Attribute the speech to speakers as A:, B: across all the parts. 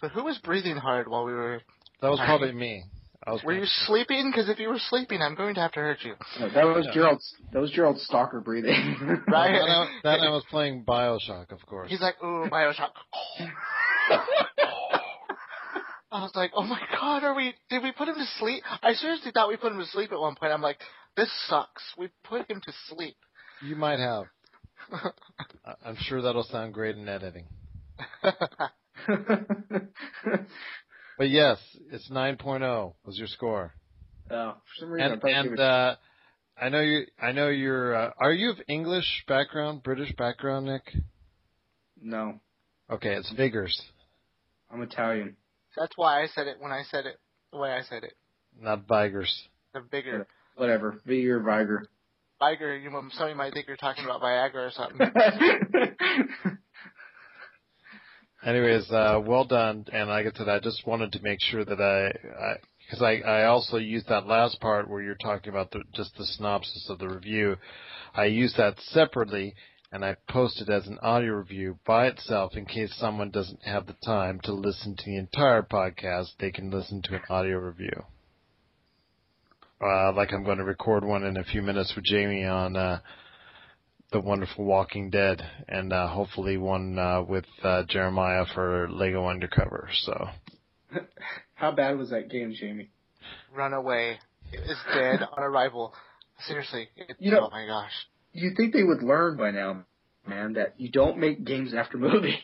A: but who was breathing hard while we were?
B: That was probably me. I was
A: Were you sleeping? Because if you were sleeping, I'm going to have to hurt you.
C: No, that was Gerald's. That was Gerald's stalker breathing.
A: Right.
B: Then I, then I was playing Bioshock, of course.
A: He's like, ooh, Bioshock. I was like, oh my god, are we? Did we put him to sleep? I seriously thought we put him to sleep at one point. I'm like, this sucks. We put him to sleep.
B: You might have. I'm sure that'll sound great in editing. But yes, it's 9.0 was your score.
C: Oh, for some reason, I
B: And
C: thought you
B: and uh, I know you. I know you're. Uh, are you of English background, British background, Nick?
C: no,
B: Okay, it's Vigors,
C: I'm Italian.
A: That's why I said it when I said it the way I said it.
B: not Vigors.
A: The bigger
C: Whatever, Vigor Viger.
A: Viagra. You somebody might think you're talking about Viagra or something.
B: Anyways, uh, well done. And like I said, I just wanted to make sure that I, because I, I, also used that last part where you're talking about the, just the synopsis of the review. I used that separately and I posted as an audio review by itself in case someone doesn't have the time to listen to the entire podcast. They can listen to an audio review. Uh, like I'm going to record one in a few minutes with Jamie on, uh, the wonderful Walking Dead, and uh, hopefully one uh, with uh, Jeremiah for Lego Undercover. So
C: How bad was that game, Jamie?
A: Runaway is dead on arrival. Seriously, it,
C: You know-
A: oh my gosh.
C: You think they would learn by now, man, that you don't make games after movies.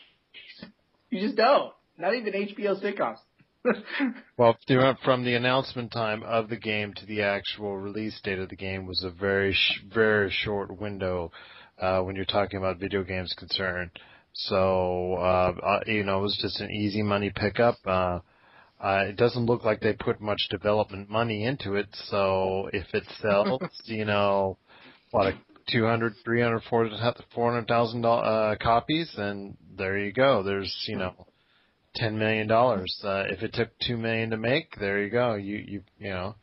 C: you just don't. Not even HBO sitcoms.
B: Well, from the announcement time of the game to the actual release date of the game was a very, sh- very short window uh, when you're talking about video games concerned. So, uh, uh, you know, it was just an easy money pickup. Uh, uh, it doesn't look like they put much development money into it. So if it sells, you know, what, a 200, 300, 400,000 uh, copies, then there you go. There's, you know, ten million dollars. Uh, if it took two million to make, there you go. You you you know,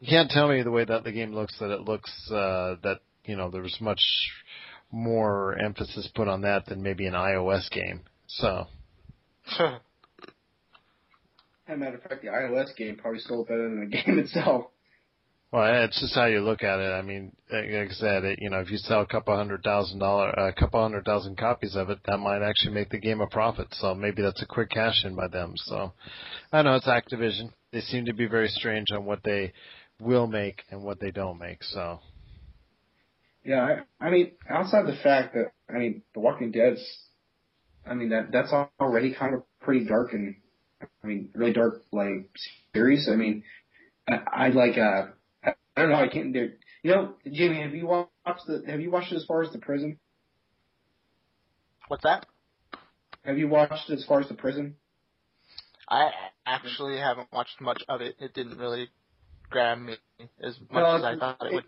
B: you can't tell me the way that the game looks that it looks uh, that you know there was much more emphasis put on that than maybe an iOS game. So
C: As a matter of fact, the iOS game probably sold better than the game itself.
B: well, it's just how you look at it. I mean, like like I said, it, you know, if you sell a couple hundred thousand dollar, a couple hundred thousand copies of it, that might actually make the game a profit. So maybe that's a quick cash in by them. So I know it's Activision. They seem to be very strange on what they will make and what they don't make. So.
C: Yeah, I, I mean, outside the fact that I mean, The Walking Dead's, I mean that that's already kind of pretty dark and, I mean, really dark like series. I mean, I, I like uh, I, don't know, I can't do. You know, Jamie, have you watched the? Have you watched it as far as the prison?
A: What's that?
C: Have you watched as far as the prison?
A: I actually haven't watched much of it. It didn't really grab me as much
C: Well,
A: as I thought it would.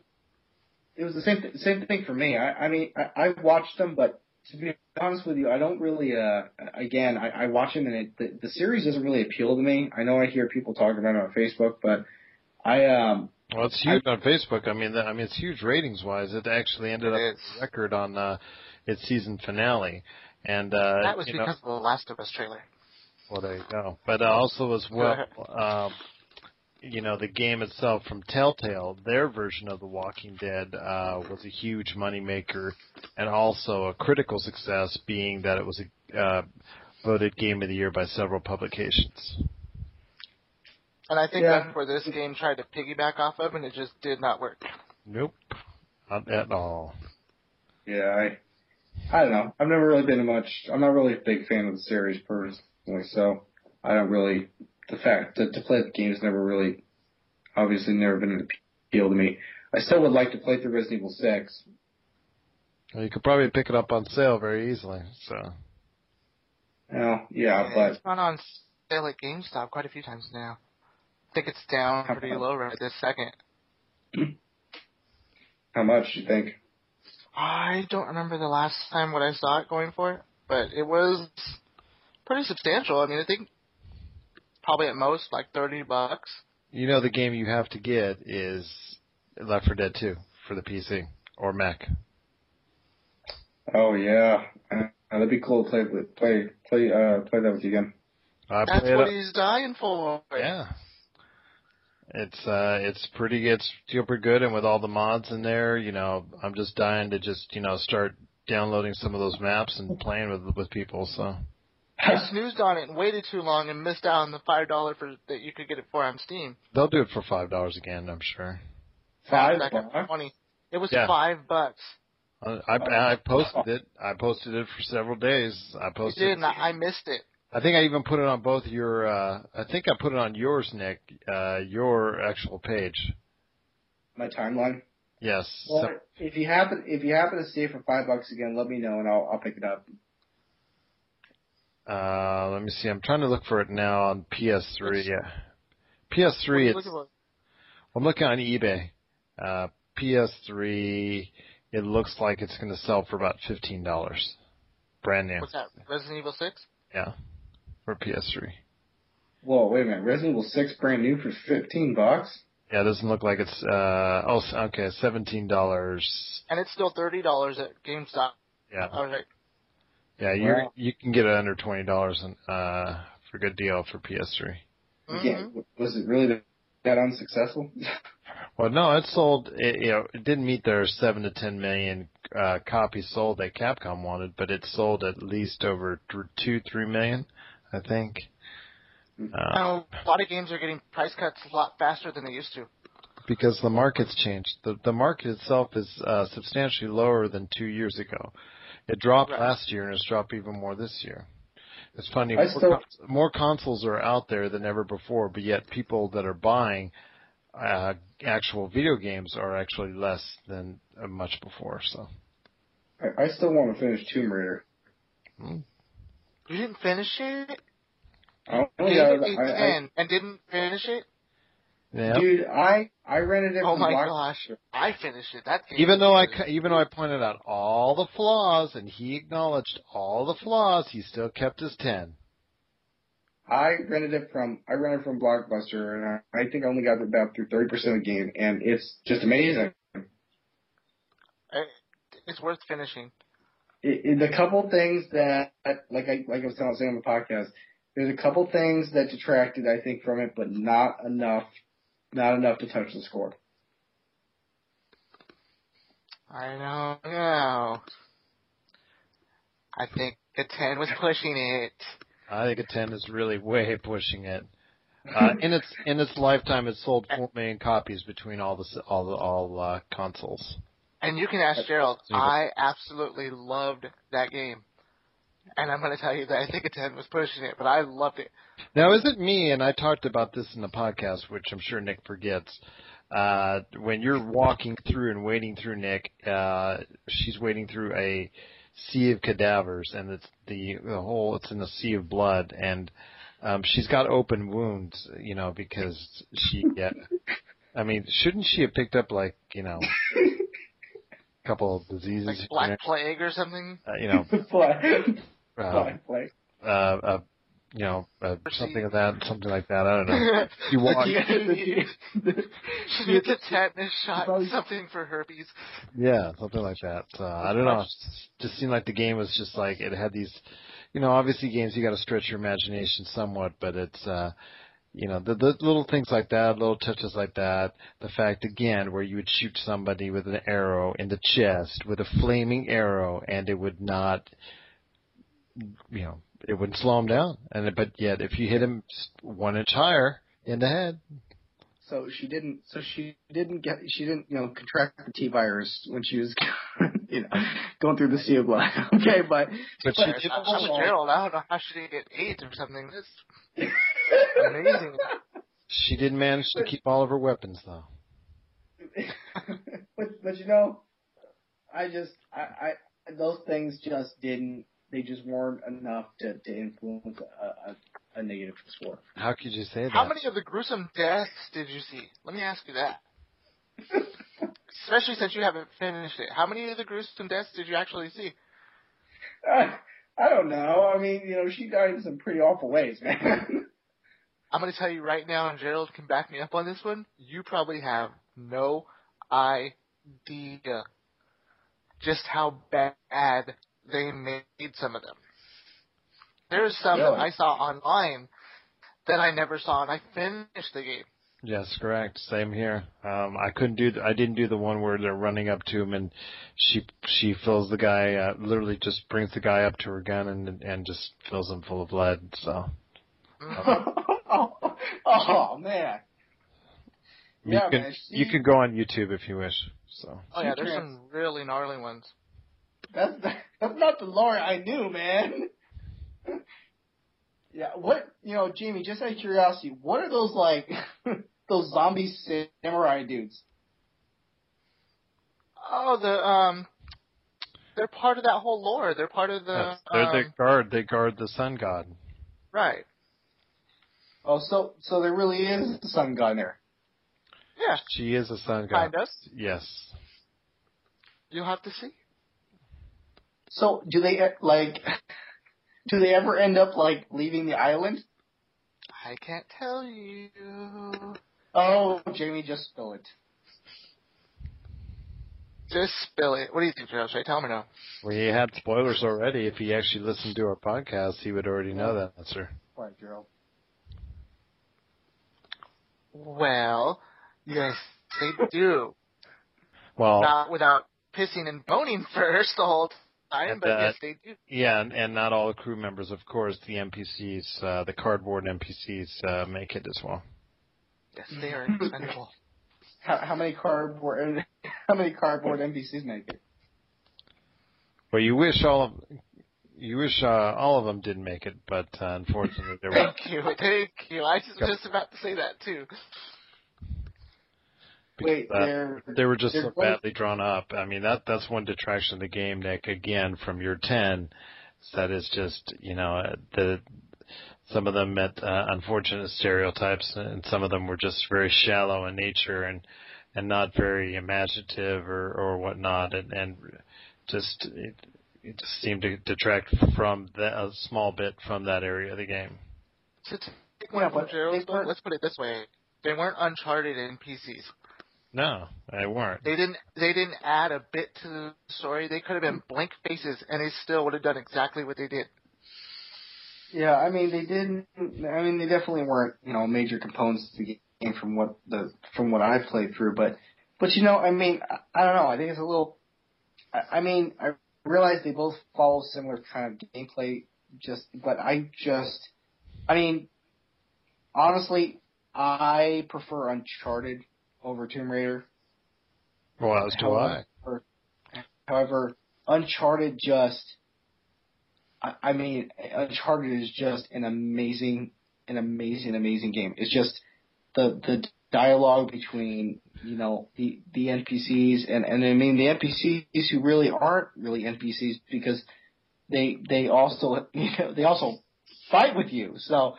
C: It was the same th- same thing for me. I, I mean, I, I watched them, but to be honest with you, I don't really. uh Again, I, I watch them, and it, the, the series doesn't really appeal to me. I know I hear people talking about it on Facebook, but I um
B: Well, it's huge on Facebook. I mean, that, I mean, it's huge ratings wise. It actually ended up
A: It
B: with
A: is.
B: a record on uh, its season finale, and uh,
A: That was because
B: know,
A: of the Last of Us trailer.
B: well, there you go. But uh, also as well, um, you know, the game itself from Telltale, their version of The Walking Dead uh, was a huge moneymaker, and also a critical success, being that it was a uh, voted Game of the Year by several publications.
A: And I think
C: Yeah.
A: that's where this game tried to piggyback off of, and it just did not work.
B: Nope, not at all.
C: yeah I I don't know. I've never really been a much. I'm not really a big fan of the series personally, so I don't really. The fact that to play the game's never really, obviously, never been an appeal to me. I still would like to play through Resident Evil Six.
B: Well, you could probably pick it up on sale very easily. So.
C: Well, yeah,
A: And
C: but
A: it's gone on sale at GameStop quite a few times now. I think it's down pretty low right this second. Hmm?
C: how much do you think?
A: I don't remember the last time what I saw it going for, but it was pretty substantial. I mean, I think probably at most like thirty bucks.
B: You know the game you have to get is Left 4 Dead 2 for the PC or Mac.
C: Oh yeah, uh, that'd be cool to play play play uh play that with you again.
B: I
A: That's what
B: it-
A: he's dying for.
B: Yeah. It's uh it's pretty it's super good and with all the mods in there, you know, I'm just dying to just, you know, start downloading some of those maps and playing with with people, so
A: I snoozed on it and waited too long and missed out on the five dollar for that you could get it for on Steam.
B: they'll do it for five dollars again, I'm sure.
C: Five
A: Back at
C: bucks?
A: twenty. It was
B: Yeah.
A: five bucks.
B: I I I posted it. I posted it for several days. I posted.
A: You
B: posted
A: did, and I I missed it.
B: I think I even put it on both your uh I think I put it on yours, Nick, uh your actual page.
C: My timeline.
B: Yes.
C: Well,
B: So,
C: if you happen if you happen to see it for five bucks again, let me know and I'll I'll pick it up.
B: Uh let me see. I'm trying to look for it now on PS3. Yeah. PS3 it's
A: looking?
B: I'm looking on eBay. Uh, PS3, it looks like it's going to sell for about fifteen dollars, brand new.
A: What's that? Resident Evil Six?
B: Yeah, for PS3.
C: Whoa, wait a minute. Resident Evil Six brand new for fifteen bucks.
B: Yeah, it doesn't look like it's. Uh, oh, okay, seventeen dollars.
A: And it's still thirty dollars at GameStop.
B: Yeah,
A: I was like,
B: yeah, you
C: Wow.
B: you can get it under twenty dollars uh for a good deal for PS3.
A: mhm.
C: Yeah, was it really that unsuccessful?
B: Well, no, it sold. It, you know, it didn't meet their seven to ten million uh, copies sold that Capcom wanted, but it sold at least over two, three million, I think. Uh,
A: Now, a lot of games are getting price cuts a lot faster than they used to.
B: because the market's changed. The the market itself is uh, substantially lower than two years ago. It dropped
A: Right.
B: last year and it's dropped even more this year. It's funny. More,
C: still-
B: cons- more consoles are out there than ever before, but yet people that are buying uh, actual video games are actually less than uh, much before. So
C: I, I still want to finish Tomb Raider.
A: You didn't finish it?
C: I,
A: Gave
C: yeah,
A: it a
C: I, I,
A: ten and didn't finish it?
B: Yeah.
C: dude, I I rented it.
A: Oh
C: from
A: my
C: Block-
A: gosh. I finished it. That game
B: Even though I
A: was-
B: even though I pointed out all the flaws and he acknowledged all the flaws, he still kept his ten.
C: I rented it from I rented it from Blockbuster, and I, I think I only got about through thirty percent of the game, and it's just amazing.
A: it's worth finishing.
C: It, it, the couple things that, like I like I was saying on the podcast, there's a couple things that detracted, I think, from it, but not enough, not enough to touch the score.
A: I know. I know. I think a ten was pushing it.
B: I think a ten is really way pushing it. Uh, in its in its lifetime, it sold four million copies between all the all the all uh, consoles.
A: And you can ask Gerald. I absolutely loved that game. And I'm going to tell you that I think a 10 was pushing it, but I loved it.
B: Now, is it me? And I talked about this in the podcast, which I'm sure Nick forgets. Uh, when you're walking through and wading through Nick, uh, she's wading through a sea of cadavers, and it's the the whole it's in a sea of blood, and um, she's got open wounds, you know, because she. Yeah, I mean, shouldn't she have picked up like you know, a couple of diseases,
A: Like Black Plague or something.
B: uh, you know,
C: Black,
B: uh, uh, you know, uh, something of that, something like that. I don't know. You walk,
A: she needs a tetanus shot, something for herpes.
B: yeah, something like that. Uh, I don't know. It just seemed like the game was just like it had these, you know, obviously games you got to stretch your imagination somewhat, but it's, uh, you know, the, the little things like that, little touches like that. The fact again where you would shoot somebody with an arrow in the chest with a flaming arrow, and it would not, you know, it wouldn't slow him down. And but yet, if you hit him just one inch higher in the head,
C: So she didn't. So she didn't get. She didn't. You know, contract the T virus when she was, you know, going through the sea of blood. Okay, but
B: but she
A: I'm
B: did.
A: with Gerald. I don't know how she didn't get AIDS or something. That's amazing.
B: She didn't manage to keep all of her weapons though.
C: but but you know, I just I, I those things just didn't. They just weren't enough to to influence a, a, a negative score.
B: How could you say that?
A: How many of the gruesome deaths did you see? Let me ask you that. Especially since you haven't finished it. How many of the gruesome deaths did you actually see?
C: I, I don't know. I mean, you know, she died in some pretty awful ways, man.
A: I'm going to tell you right now, and Gerald can back me up on this one. You probably have no idea just how bad they made some of them. There's some
C: Really?
A: that I saw online that I never saw, and I finished the game.
B: Yes, correct. Same here. Um, I couldn't do. The, I didn't do the one where they're running up to him and she she fills the guy. Uh, literally, just brings the guy up to her gun and and just fills him full of lead. So
C: oh, oh, man.
B: you
C: Yeah,
B: can
C: man,
B: you can go on YouTube if you wish. So
A: Oh yeah, there's some really gnarly ones.
C: That's that's not the lore I knew, man. yeah, what you know, Jamie? Just out of curiosity, what are those like? those zombie samurai dudes?
A: Oh, the um, they're part of that whole lore. They're part of the
B: Yes, they're the
A: um,
B: guard. They guard the sun god.
A: right.
C: Oh, so so there really is a sun god there.
A: Yeah,
B: She is a sun god.
A: kind of.
B: Yes.
A: You'll have to see.
C: So do they like? Do they ever end up like leaving the island?
A: I can't tell you.
C: Oh, Jamie, just spill it.
A: Just spill it. What do you think, Gerald? Should I tell me now?
B: We had spoilers already. If he actually listened to our podcast, he would already know that answer.
C: Quiet, Gerald.
A: Well, yes, they do.
B: Well,
A: Not without pissing and boning first the whole time,
B: And
A: but
B: that-
A: yes, they do.
B: yeah, and, and not all the crew members, of course. The NPCs, uh, the cardboard NPCs, uh, make it as well.
A: Yes, they are expendable.
C: How, how many cardboard? How many cardboard NPCs make it?
B: Well, you wish all of you wish uh, all of them didn't make it, but uh, unfortunately, there were
A: Thank you, thank you. I was just about to say that too.
C: Wait, they're
B: they were just so
C: going-
B: badly drawn up. I mean, that that's one detraction of the game, Nick. Again, from your ten, is that is just you know uh, the some of them met uh, unfortunate stereotypes, and some of them were just very shallow in nature and and not very imaginative or or whatnot, and and just it, it just seemed to detract from that, a small bit from that area of the game.
A: To take
C: Yeah,
A: from
C: but
A: Gerald's
C: they
A: let's put it this way: they weren't Uncharted NPCs.
B: No, they weren't.
A: They didn't. They didn't add a bit to the story. They could have been blank faces, and they still would have done exactly what they did.
C: Yeah, I mean they didn't. I mean they definitely weren't you know major components to the game from what the from what I played through. But but you know I mean I, I don't know. I think it's a little. I, I mean I realize they both follow similar kind of gameplay. Just but I just I mean honestly I prefer Uncharted over Tomb Raider.
B: Well, as do I.
C: However, however, Uncharted just, I, I mean, Uncharted is just an amazing, an amazing, amazing game. It's just the the dialogue between you know the the NPCs and and I mean the NPCs who really aren't really NPCs because they they also you know they also fight with you. So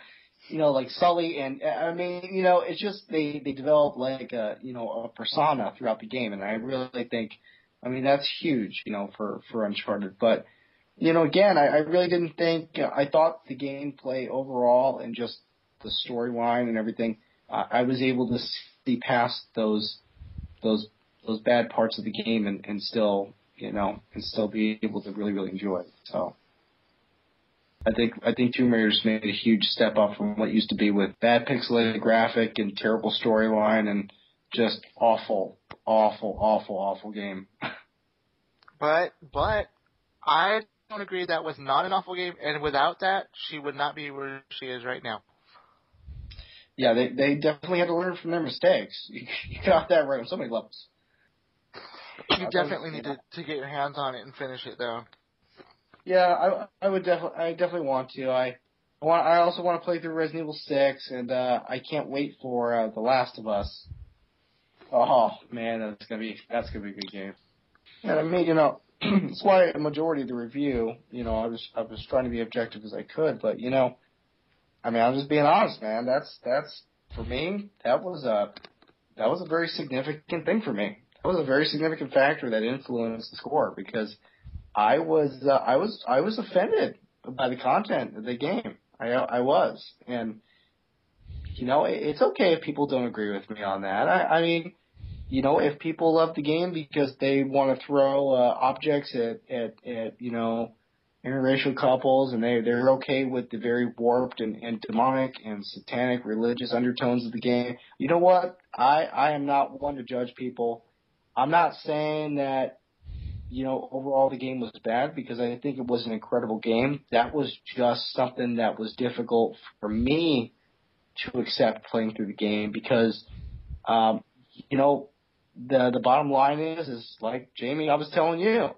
C: you know, like Sully and I mean, you know, it's just they they develop like a you know a persona throughout the game, and I really think, I mean, that's huge, you know, for for Uncharted. But you know, again, I, I really didn't think I thought the gameplay overall and just the storyline and everything, uh, I was able to see past those those those bad parts of the game and and still you know and still be able to really really enjoy it. So. I think I think Tomb Raider's made a huge step up from what used to be with bad pixelated graphic and terrible storyline and just awful, awful, awful, awful game.
A: But but I don't agree that was not an awful game, and without that, she would not be where she is right now.
C: yeah, they they definitely had to learn from their mistakes. You, you got that right on so many levels.
A: You definitely need to, to get your hands on it and finish it though.
C: Yeah, I I would definitely I definitely want to. I I want I also want to play through Resident Evil Six, and uh, I can't wait for uh, The Last of Us. Oh man, that's gonna be that's gonna be a good game. And I mean, you know, that's why a majority of the review, you know, I was I was trying to be objective as I could, but you know, I mean, I'm just being honest, man. That's that's for me. That was a that was a very significant thing for me. That was a very significant factor that influenced the score because I was uh, I was I was offended by the content of the game. I I was, and you know, it, it's okay if people don't agree with me on that. I, I mean, you know, if people love the game because they want to throw uh, objects at, at, at, you know, interracial couples and they, they're okay with the very warped and, and demonic and satanic religious undertones of the game, you know what? I, I am not one to judge people. I'm not saying that, you know, overall the game was bad because I think it was an incredible game. That was just something that was difficult for me to accept playing through the game because, um, you know, the the bottom line is is like Jamie, I was telling you,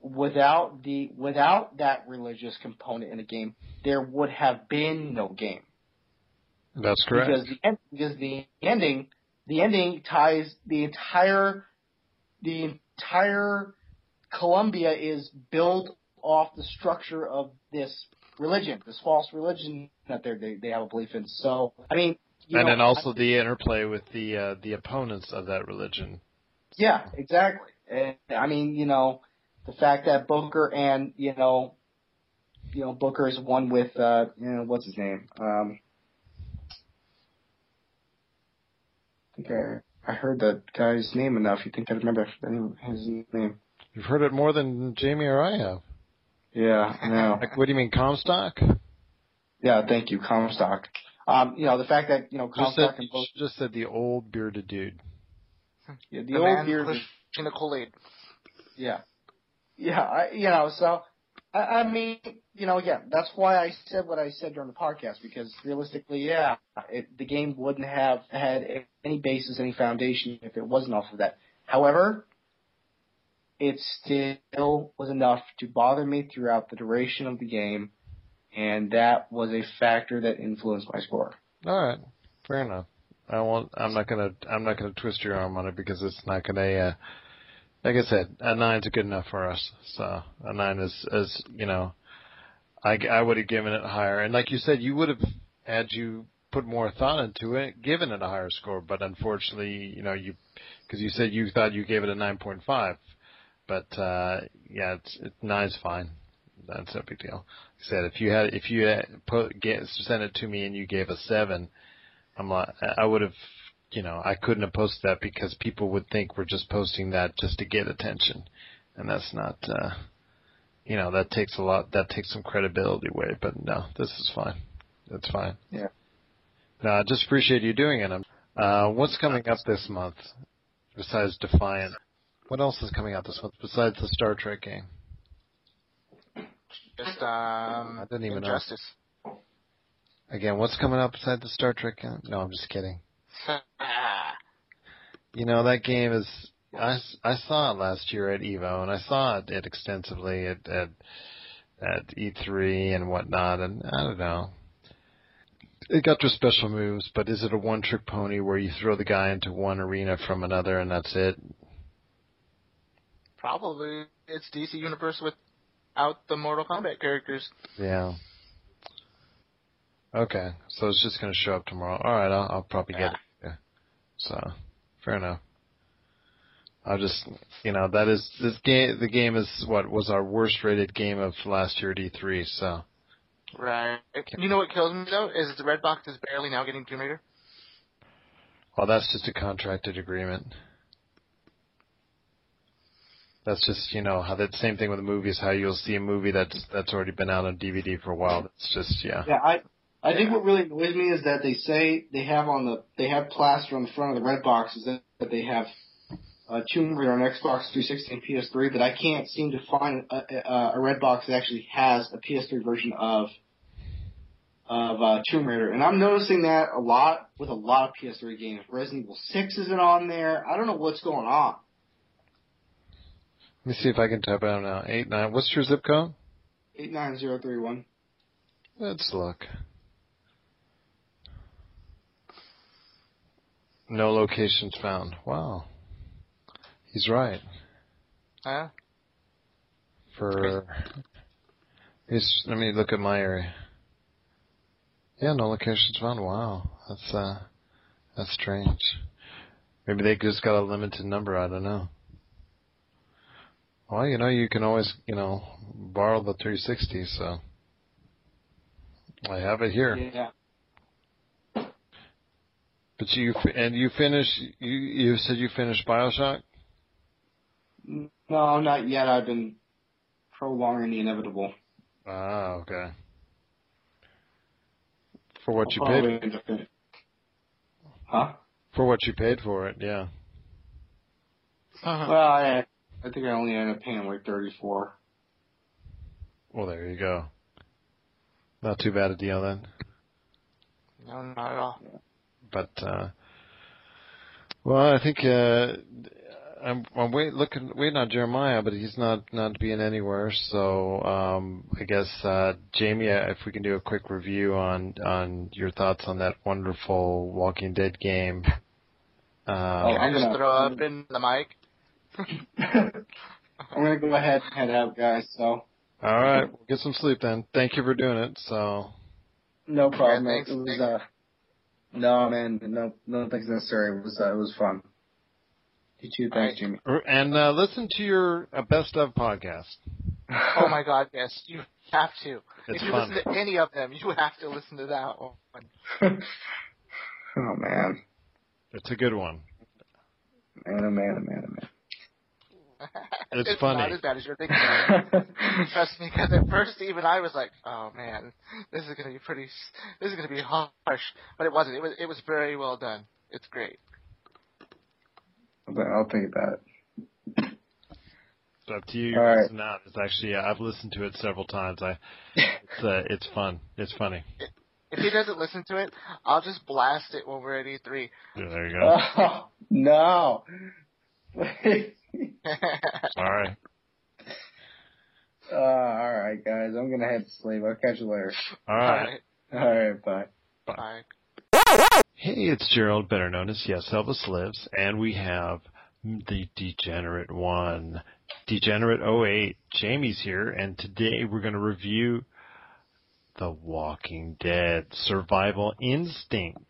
C: without the without that religious component in the game, there would have been no game.
B: That's correct.
C: Because the because the ending the ending ties the entire the entire Columbia is built off the structure of this religion, this false religion that they they have a belief in. So I mean,
B: and know, then also I, the interplay with the uh, the opponents of that religion.
C: Yeah, exactly. And, I mean, you know, the fact that Booker and you know, you know, Booker is one with uh, you know, what's his name? Um, I think I I heard that guy's name enough. You think I'd remember his name?
B: You've heard it more than Jamie or I have.
C: Yeah, I know.
B: Like, what do you mean, Comstock?
C: Yeah, thank you, Comstock. Um, you know, the fact that, you know, Comstock
B: just said, just said the old bearded dude.
C: Yeah, the,
A: the
C: old bearded
A: in the Kool-Aid.
C: Yeah. Yeah, I, you know, so, I, I mean, you know, again, that's why I said what I said during the podcast, because realistically, yeah, it, the game wouldn't have had any basis, any foundation if it wasn't off of that. However, it still was enough to bother me throughout the duration of the game and that was a factor that influenced my score.
B: All right, fair enough. I won't. I'm not gonna. I'm not gonna twist your arm on it because it's not gonna. Uh, like I said, a nine's good enough for us. So a nine is, is you know, I, I would have given it higher. And like you said, you would have had you put more thought into it, given it a higher score. But unfortunately, you know, you because you said you thought you gave it a nine point five, but uh, yeah, it's it, nine's fine. That's no big deal. Like I said, if you had if you had put get, sent it to me and you gave a seven, I'm like I would have, you know, I couldn't have posted that because people would think we're just posting that just to get attention, and that's not. uh you know that takes a lot. That takes some credibility away. But no, this is fine. That's fine.
C: Yeah.
B: No, I just appreciate you doing it. Uh, what's coming up this month besides Defiant? What else is coming out this month besides the Star Trek game?
A: Just um,
B: I didn't even
A: Injustice.
B: know. Again, what's coming up besides the Star Trek? Game? No, I'm just kidding. you know that game is. I, I saw it last year at Evo, and I saw it, it extensively at, at at E3 and whatnot, and I don't know. It got their special moves, but is it a one-trick pony where you throw the guy into one arena from another and that's it?
A: Probably. It's DC Universe without the Mortal Kombat characters.
B: Yeah. Okay, so it's just gonna show up tomorrow. All right, I'll, I'll probably get it. Yeah. So, fair enough. I'll just, you know, that is this game. The game is what was our worst rated game of last year at E3. So.
A: Right. You know what kills me though is the red box is barely now getting Tomb Raider.
B: Well, that's just a contracted agreement. That's just you know how that same thing with the movies. How you'll see a movie that's that's already been out on DVD for a while. It's just yeah.
C: Yeah, I I think what really annoys me is that they say they have on the they have plaster on the front of the red boxes that, that they have uh, Tomb Raider on Xbox 360 and PS3, but I can't seem to find a, a, a red box that actually has a PS3 version of of uh, Tomb Raider, and I'm noticing that a lot with a lot of PS3 games. Resident Evil 6 isn't on there. I don't know what's going on.
B: Let me see if I can type it out now. Eight nine. What's your zip code?
C: Eight nine zero three one.
B: Let's look. No locations found. Wow. He's right.
A: Huh?
B: For he's let me look at my area. Yeah, no locations found. Wow. That's uh that's strange. Maybe they just got a limited number, I don't know. Well, you know, you can always, you know, borrow the 360, so I have it here.
C: Yeah.
B: But you fi- and you finished. You you said you finished Bioshock.
C: No, not yet. I've been prolonging the inevitable.
B: Ah, okay. For what you
C: I'll
B: paid
C: probably end up fin- Huh?
B: for what you paid for it, yeah.
A: Uh-huh.
C: Well, I I think I only ended up paying like thirty four.
B: Well, there you go. Not too bad a deal then.
A: no, not at all.
B: But uh well, I think uh I'm I'm wait looking waiting on Jeremiah, but he's not not being anywhere. So um I guess uh Jamie, uh, if we can do a quick review on on your thoughts on that wonderful Walking Dead game.
C: Oh,
B: Uh,
A: Can I just throw up in the mic?
C: I'm gonna go ahead and head out, guys. So
B: all right, we'll get some sleep then. Thank you for doing it. So
C: no problem.
A: Yeah, thanks,
C: it was uh, no man, no, no thanks necessary. It was uh, it was fun. You too. Thanks, Jimmy.
B: and uh, listen to your uh, best of podcast.
A: Oh my god, yes, you have to.
B: It's
A: if you
B: fun.
A: listen to any of them, you have to listen to that one.
C: oh man,
B: It's a good one.
C: man, oh man, oh man, oh man.
B: It's funny.
A: not as bad as you're thinking. Trust me, because at first even I was like, "Oh man, this is gonna be pretty. s- This is gonna be harsh," but it wasn't. It was. It was very well done. It's great.
C: But I'll take that.
B: It's up to you.
C: All right.
B: Listen out. It's actually uh, I've listened to it several times. I it's uh, it's fun. It's funny.
A: If he doesn't listen to it, I'll just blast it when we're at E3.
B: Yeah, there you go.
C: Oh no.
B: All right.
C: Uh, all right, guys. I'm gonna head to sleep. I'll catch you later.
B: All right.
C: All right, bye.
A: Bye.
B: Hey, it's Gerald, better known as Yes Elvis Lives, and we have the Degenerate One, Degenerate 08. Jamie's here, and today we're going to review The Walking Dead Survival Instinct.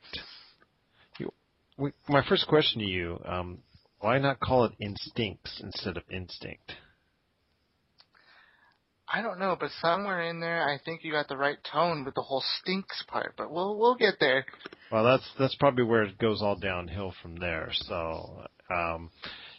B: You- we- My first question to you, um, why not call it Instincts instead of Instinct?
A: I don't know, but somewhere in there, I think you got the right tone with the whole stinks part. But we'll we'll get there.
B: Well, that's that's probably where it goes all downhill from there. So, um,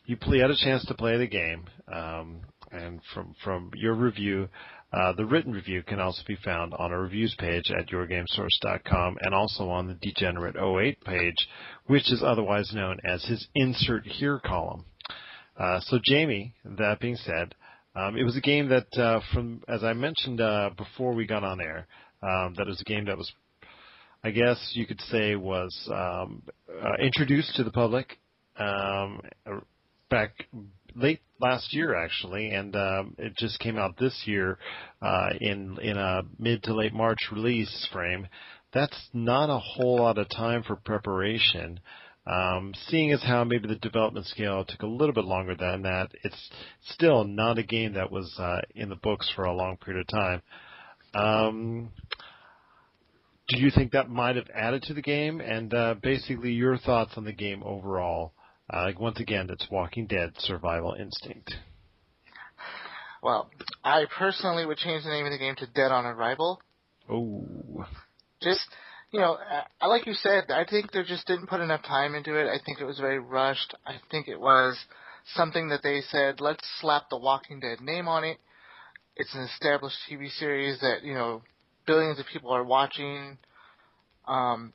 B: you play, had a chance to play the game, um, and from from your review, the written review can also be found on our reviews page at yourgamesource.com, and also on the Degenerate 08 page, which is otherwise known as his insert here column. Uh, so, Jamie, that being said, um, it was a game that, uh, from as I mentioned uh, before we got on air, um, that was a game that was I guess you could say was um, uh, introduced to the public um, back late last year, actually, and um, it just came out this year uh, in in a mid to late March release frame. That's not a whole lot of time for preparation. Um, seeing as how maybe the development scale took a little bit longer than that, it's still not a game that was uh, in the books for a long period of time. Um, do you think that might have added to the game? And uh, basically, your thoughts on the game overall. Uh, like once again, it's Walking Dead Survival Instinct.
A: Well, I personally would change the name of the game to Dead on Arrival.
B: Oh,
A: Just, you know, like you said, I think they just didn't put enough time into it. I think it was very rushed. I think it was something that they said, let's slap the Walking Dead name on it. It's an established TV series that, you know, billions of people are watching. Um,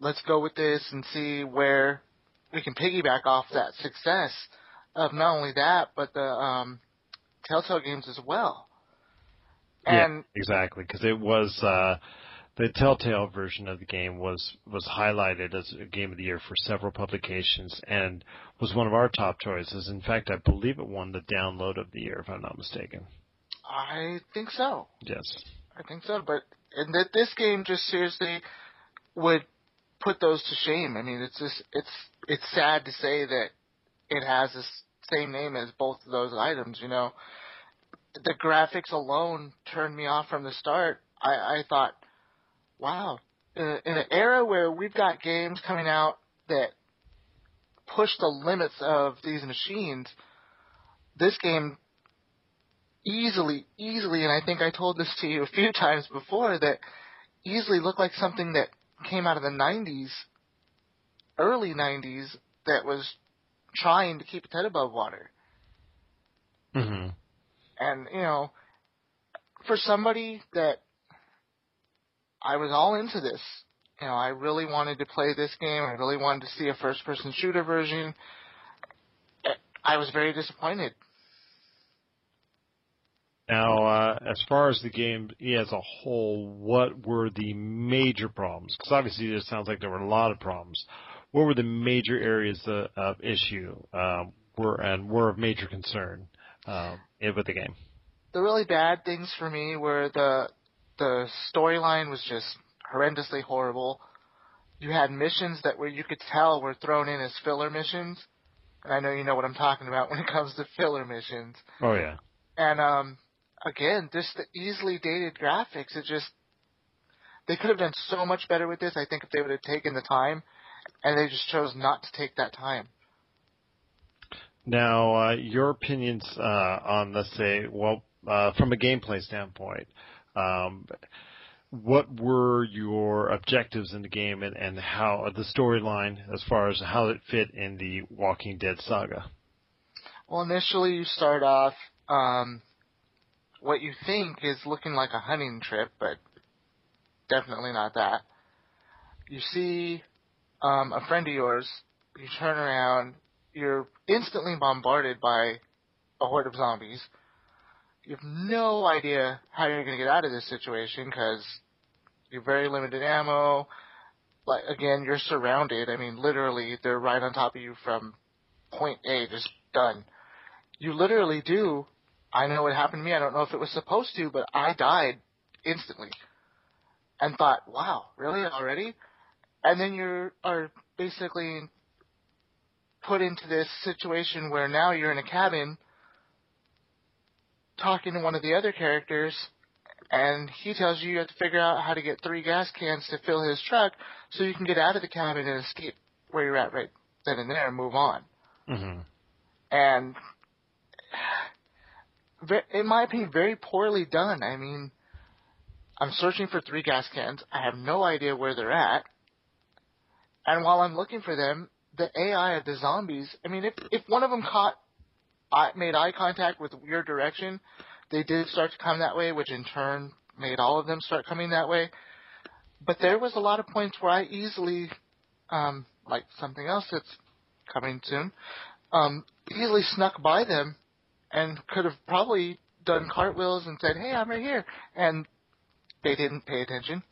A: let's go with this and see where we can piggyback off that success of not only that, but the um, Telltale games as well. And
B: yeah, exactly. Because it was uh, the Telltale version of the game was was highlighted as a game of the year for several publications and was one of our top choices. In fact, I believe it won the download of the year, if I'm not mistaken.
A: I think so.
B: Yes.
A: I think so, but and that this game just seriously would put those to shame. I mean, it's just it's it's sad to say that it has the same name as both of those items. You know, the graphics alone turned me off from the start. I, I thought, wow, in, in an era where we've got games coming out that push the limits of these machines, this game easily, easily, and I think I told this to you a few times before, that easily looked like something that came out of the 90s early 90s that was trying to keep its head above water.
B: hmm
A: And, you know, for somebody that I was all into this, you know, I really wanted to play this game. I really wanted to see a first person shooter version. I was very disappointed.
B: Now, uh, as far as the game as a whole, what were the major problems? Because obviously, it sounds like there were a lot of problems. What were the major areas of, of issue um, were and were of major concern um, with the game?
A: The really bad things for me were the the storyline was just horrendously horrible. You had missions that were you could tell were thrown in as filler missions, and I know you know what I'm talking about when it comes to filler missions.
B: Oh yeah.
A: And um, again, just the easily dated graphics. It just they could have done so much better with this. I think if they would have taken the time, and they just chose not to take that time.
B: Now, uh, your opinions uh, on, let's say, well, uh, from a gameplay standpoint, um, what were your objectives in the game and, and how the storyline as far as how it fit in the Walking Dead saga?
A: Well, initially you start off um, what you think is looking like a hunting trip, but definitely not that. You see um, a friend of yours, you turn around, you're instantly bombarded by a horde of zombies. You have no idea how you're going to get out of this situation because you're very limited ammo. Like again, you're surrounded. I mean, literally, they're right on top of you from point A, just done. You literally do I know what happened to me. I don't know if it was supposed to, but I died instantly and thought, wow, really already? And then you are basically put into this situation where now you're in a cabin talking to one of the other characters and he tells you you have to figure out how to get three gas cans to fill his truck so you can get out of the cabin and escape where you're at right then and there and move on.
B: Mm-hmm.
A: And in my opinion, very poorly done. I mean, I'm searching for three gas cans. I have no idea where they're at. And while I'm looking for them, the AI of the zombies, I mean, if, if one of them caught, made eye contact with your direction, they did start to come that way, which in turn made all of them start coming that way. But there was a lot of points where I easily, um, like something else that's coming soon, um, easily snuck by them and could have probably done cartwheels and said, "Hey, I'm right here," and they didn't pay attention.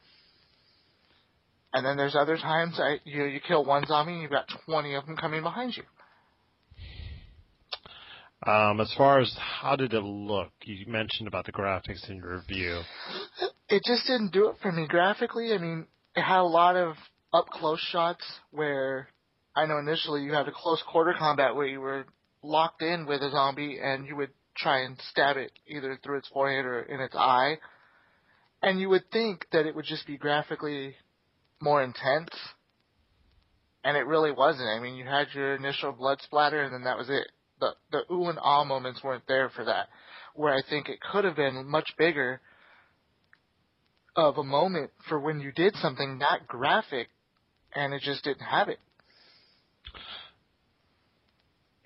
A: And then there's other times I, you know, you kill one zombie and you've got 20 of them coming behind you.
B: Um, as far as how did it look, you mentioned about the graphics in your review.
A: It just didn't do it for me graphically. I mean, it had a lot of up close shots where I know initially you had a close quarter combat where you were locked in with a zombie and you would try and stab it either through its forehead or in its eye. And you would think that it would just be graphically more intense. And it really wasn't. I mean, you had your initial blood splatter and then that was it. The, the ooh and ah moments weren't there for that. Where I think it could have been much bigger of a moment for when you did something that graphic and it just didn't have it.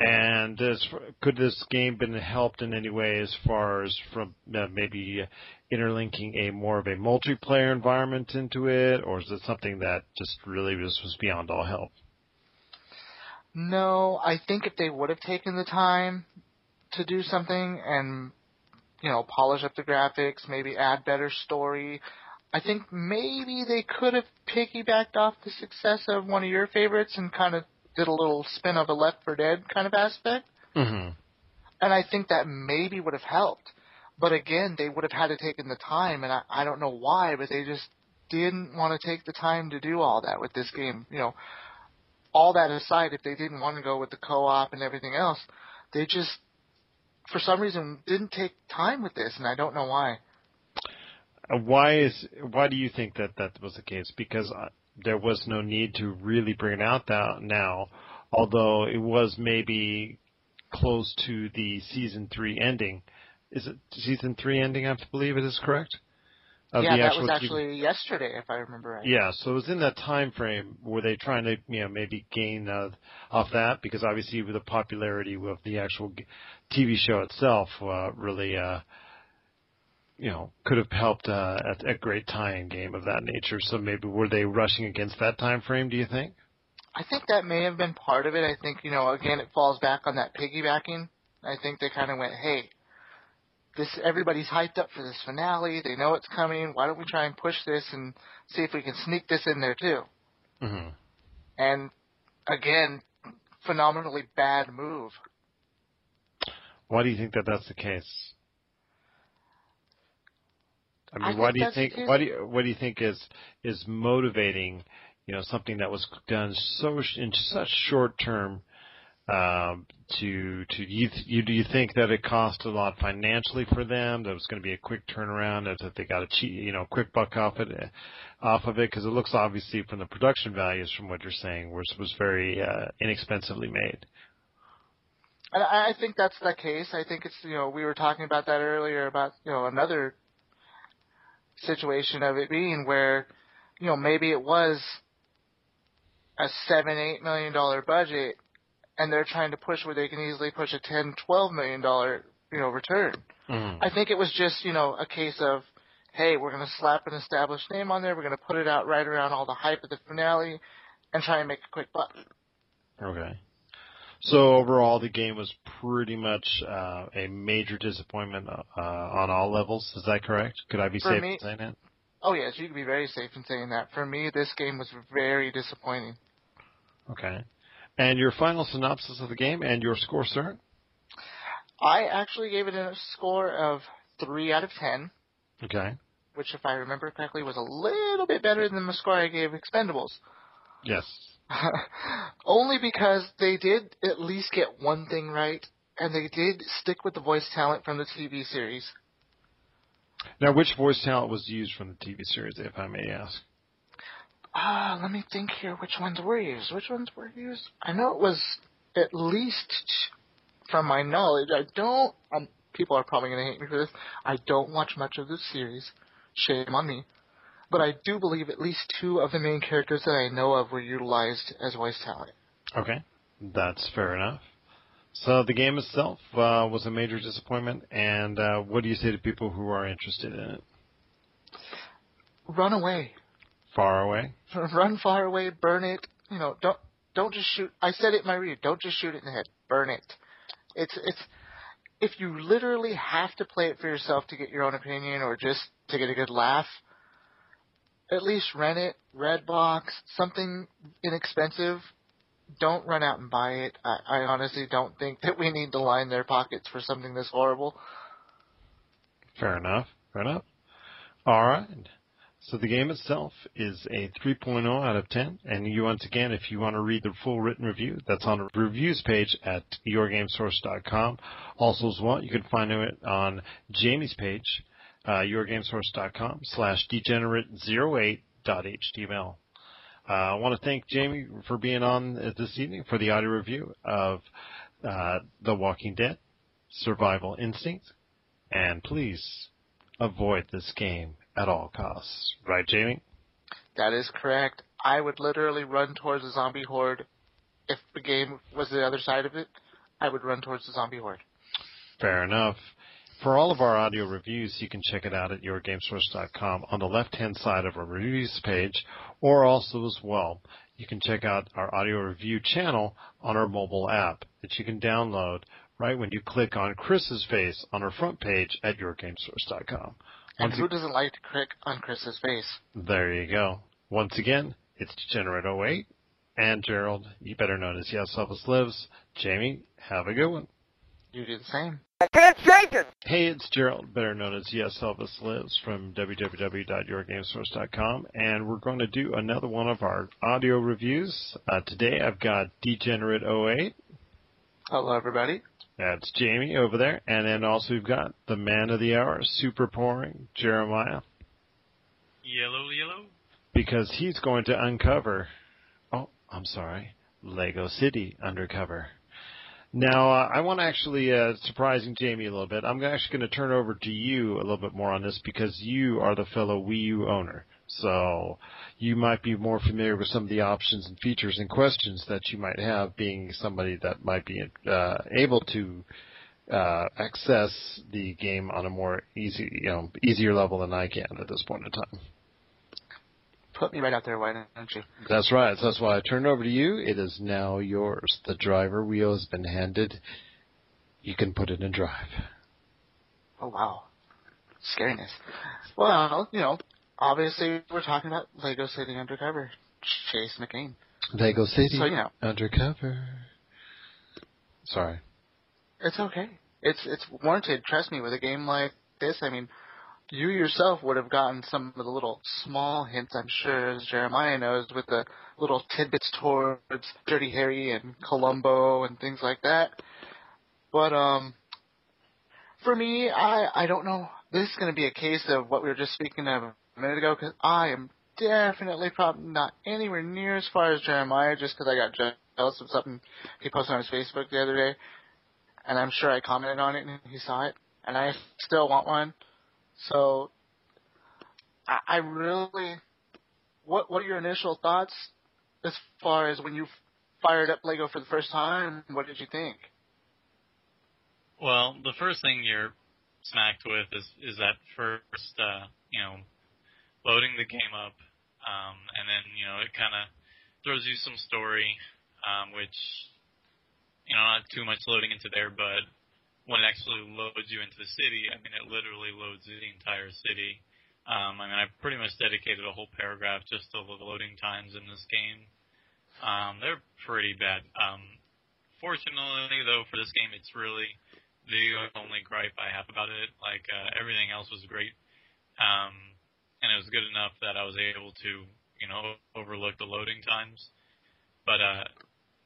B: And does, could this game been helped in any way as far as from uh, maybe interlinking a more of a multiplayer environment into it, or is it something that just really was, was beyond all help?
A: No, I think if they would have taken the time to do something and you know polish up the graphics, maybe add better story, I think maybe they could have piggybacked off the success of one of your favorites and kind of did a little spin of a Left 4 Dead kind of aspect.
B: Mm-hmm.
A: And I think that maybe would have helped. But again, they would have had to taken the time, and I, I don't know why, but they just didn't want to take the time to do all that with this game. You know, all that aside, if they didn't want to go with the co-op and everything else, they just, for some reason, didn't take time with this, and I don't know why.
B: Uh, why is why do you think that that was the case? Because uh, there was no need to really bring it out that now, although it was maybe close to the season three ending. Is it season three ending? I believe it is correct. Of
A: yeah, that was actually yesterday, if I remember right.
B: Yeah, so it was in that time frame. Were they trying to, you know, maybe gain uh, off that? Because obviously, with the popularity of the actual g- TV show itself, uh, really, uh, you know, could have helped uh, a, a great tie-in game of that nature. So maybe were they rushing against that time frame? Do you think?
A: I think that may have been part of it. I think, you know, again, it falls back on that piggybacking. I think they kind of went, hey, this everybody's hyped up for this finale. They know it's coming. Why don't we try and push this and see if we can sneak this in there too?
B: Mm-hmm.
A: And again, phenomenally bad move.
B: Why do you think that that's the case? I mean,
A: I think
B: do you think? Why do you, what do you think is is motivating? You know, something that was done so in such short term. Um, to to you, you do you think that it cost a lot financially for them? That it was going to be a quick turnaround, that they got a cheap, you know, quick buck off it, off of it? Because it looks obviously from the production values, from what you're saying, was was very uh, inexpensively made.
A: I I think that's the case. I think it's you know we were talking about that earlier about you know another situation of it being where you know maybe it was a seven eight million dollar budget and they're trying to push where they can easily push a ten twelve million dollar you know return.
B: Mm.
A: I think it was just you know a case of hey we're going to slap an established name on there we're going to put it out right around all the hype of the finale and try and make a quick buck.
B: Okay. So overall, the game was pretty much uh, a major disappointment uh, on all levels. Is that correct? Could I be
A: For
B: safe
A: me-
B: in saying that?
A: Oh yes, you could be very safe in saying that. For me, this game was very disappointing.
B: Okay. And your final synopsis of the game and your score, sir?
A: I actually gave it a score of three out of ten,
B: Okay.
A: which, if I remember correctly, was a little bit better than the score I gave Expendables.
B: Yes.
A: Only because they did at least get one thing right, and they did stick with the voice talent from the TV series.
B: Now, which voice talent was used from the TV series, if I may ask?
A: Ah, let me think here. Which ones were used? Which ones were used? I know it was at least, from my knowledge, I don't. Um, people are probably going to hate me for this. I don't watch much of this series. Shame on me. But I do believe at least two of the main characters that I know of were utilized as voice talent.
B: Okay. That's fair enough. So the game itself uh, was a major disappointment, and uh, what do you say to people who are interested in it?
A: Run away.
B: Far away?
A: Run far away. Burn it. You know, don't don't just shoot. I said it in my review. Don't just shoot it in the head. Burn it. It's it's. If you literally have to play it for yourself to get your own opinion or just to get a good laugh, at least rent it, Redbox, something inexpensive. Don't run out and buy it. I, I honestly don't think that we need to line their pockets for something this horrible.
B: Fair enough. Fair enough. All right. So the game itself is a 3.0 out of 10. And you, once again, if you want to read the full written review, that's on the reviews page at yourgamesource.com. Also, as well, you can find it on Jamie's page, uh, yourgamesource.com slash degenerate08.html. Uh, I want to thank Jamie for being on this evening for the audio review of uh, The Walking Dead, Survival Instinct, and please avoid this game at all costs. Right, Jamie?
A: That is correct. I would literally run towards a zombie horde. If the game was the other side of it, I would run towards the zombie horde.
B: Fair enough. For all of our audio reviews, you can check it out at yourgamesource.com on the left-hand side of our reviews page, or also as well, you can check out our audio review channel on our mobile app that you can download right when you click on Chris's face on our front page at yourgamesource.com.
A: And who doesn't like to click on Chris's face?
B: there you go. Once again, it's Degenerate08 and Gerald, you better known as Yes Elvis Lives. Jamie, have a good one.
A: You do the same.
B: Hey, it's Gerald, better known as Yes Elvis Lives from www.yourgamesource.com, and we're going to do another one of our audio reviews. Uh, today I've got Degenerate08,
A: Hello, everybody.
B: that's Jamie over there, and then also we've got the man of the hour, super pouring, Jeremiah,
D: Yellow, yellow.
B: because he's going to uncover, oh, I'm sorry, Lego City Undercover. Now, uh, I want to actually uh, surprising Jamie a little bit. I'm actually going to turn over to you a little bit more on this because you are the fellow Wii U owner. So you might be more familiar with some of the options and features and questions that you might have, being somebody that might be uh, able to uh, access the game on a more easy, you know, easier level than I can at this point in time.
A: Put me right out there, why don't you?
B: That's right. That's why I turn it over to you. It is now yours. The driver wheel has been handed. You can put it in drive.
A: Oh wow, scariness. Well, you know, obviously we're talking about Lego City Undercover, Chase McCain.
B: Lego City
A: So you know,
B: Undercover. Sorry.
A: it's okay. It's it's warranted. Trust me, with a game like this, I mean, you yourself would have gotten some of the little small hints, I'm sure, as Jeremiah knows, with the little tidbits towards Dirty Harry and Columbo and things like that. But um, for me, I I don't know. This is going to be a case of what we were just speaking of a minute ago, because I am definitely probably not anywhere near as far as Jeremiah, just because I got jealous of something he posted on his Facebook the other day, and I'm sure I commented on it and he saw it, and I still want one. So, I, I really, what what are your initial thoughts as far as when you fired up Lego for the first time? What did you think?
D: Well, the first thing you're smacked with is is that first, uh, you know, loading the game up, um, and then you know it kind of throws you some story, um, which you know not too much loading into there, but when it actually loads you into the city, I mean it literally loads the entire city. Um, I mean I pretty much dedicated a whole paragraph just to the loading times in this game. Um, they're pretty bad. Um, fortunately though for this game, it's really the only gripe I have about it. Like uh, everything else was great, um, and it was good enough that I was able to, you know, overlook the loading times. But uh,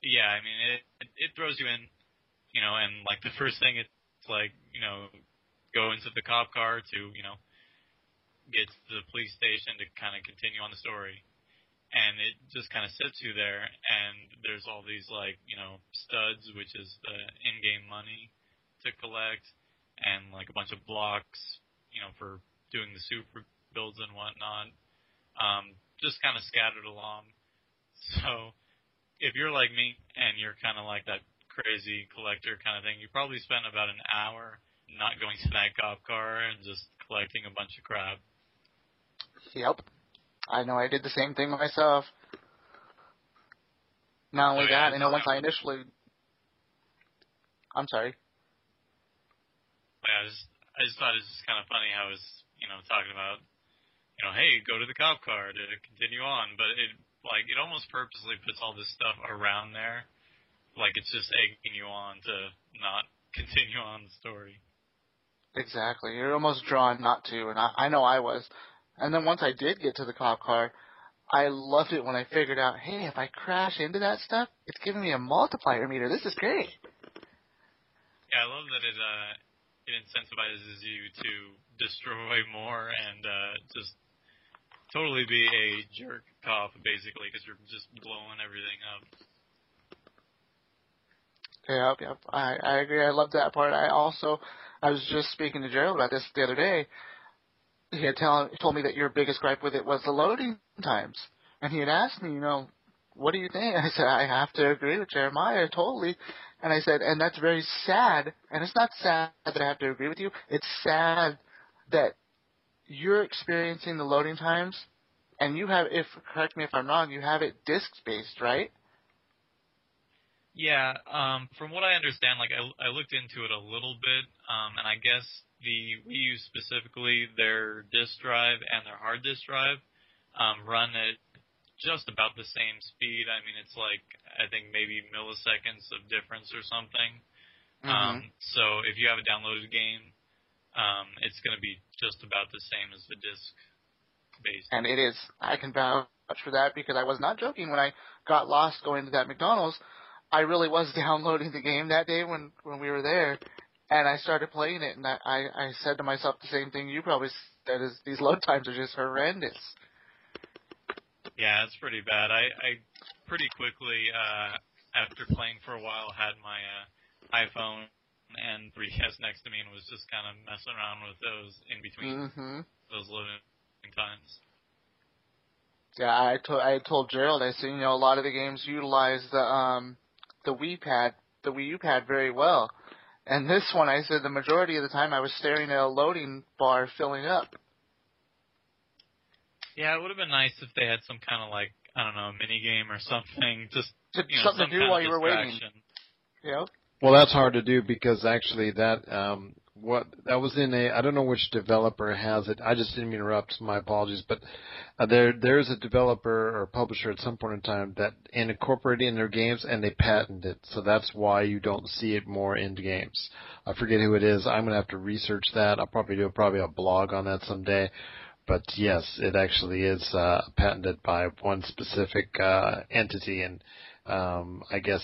D: yeah, I mean, it, it it throws you in, you know, and like the first thing it's like, you know, go into the cop car to, you know, get to the police station to kind of continue on the story. And it just kind of sits you there, and there's all these like, you know, studs, which is the in-game money to collect and like a bunch of blocks, you know, for doing the super builds and whatnot. Um, just kind of scattered along. So if you're like me and you're kind of like that crazy collector kind of thing, you probably spend about an hour not going to that cop car and just collecting a bunch of crap.
A: Yep. I know I did the same thing myself. Not only
D: Oh, yeah,
A: that, I know once I initially. I'm sorry.
D: Yeah, I just I just thought it was just kind of funny how it was you know talking about you know hey go to the cop car to continue on, but it like it almost purposely puts all this stuff around there, like it's just egging you on to not continue on the story.
A: Exactly. You're almost drawn not to, and I, I know I was. And then once I did get to the cop car, I loved it when I figured out, hey, if I crash into that stuff, it's giving me a multiplier meter. This is great.
D: Yeah, I love that it uh it incentivizes you to destroy more and uh just totally be a jerk cop basically because you're just blowing everything up.
A: Yep, yep. I, I agree. I love that part. I also, I was just speaking to Gerald about this the other day. He had tell, told me that your biggest gripe with it was the loading times. And he had asked me, you know, what do you think? I said, I have to agree with Jeremiah totally. And I said, and that's very sad. And it's not sad that I have to agree with you. It's sad that you're experiencing the loading times and you have, if, correct me if I'm wrong, you have it disc based, right?
D: Yeah, um, from what I understand, like I, I looked into it a little bit, um, and I guess the Wii U specifically, their disk drive and their hard disk drive um, run at just about the same speed. I mean, it's like I think maybe milliseconds of difference or something. Um, so if you have a downloaded game, um, it's going to be just about the same as the disc based.
A: And it is. I can vouch for that because I was not joking when I got lost going to that McDonald's. I really was downloading the game that day when when we were there, and I started playing it, and I I, I said to myself the same thing you probably said: is these load times are just horrendous.
D: Yeah, it's pretty bad. I, I pretty quickly, uh, after playing for a while, had my uh, iPhone and 3DS next to me and was just kind of messing around with those in between
A: hmm
D: those loading times.
A: Yeah, I told I told Gerald. I said, you know, a lot of the games utilize the um the Wii pad, the Wii U pad very well. And this one, I said, the majority of the time I was staring at a loading bar filling up.
D: Yeah, it would have been nice if they had some kind of like I don't know mini game or something, just
A: To,
D: you know,
A: something
D: some
A: to do while you were waiting.
D: distraction.
A: You know?
B: Well, that's hard to do because actually that um, what that was in a I don't know which developer has it. I just didn't interrupt. My apologies, but uh, there there's a developer or publisher at some point in time that incorporated in their games and they patented it. So that's why you don't see it more in games. I forget who it is. I'm gonna have to research that. I'll probably do probably a blog on that someday. But yes, it actually is uh, patented by one specific uh, entity, and um, I guess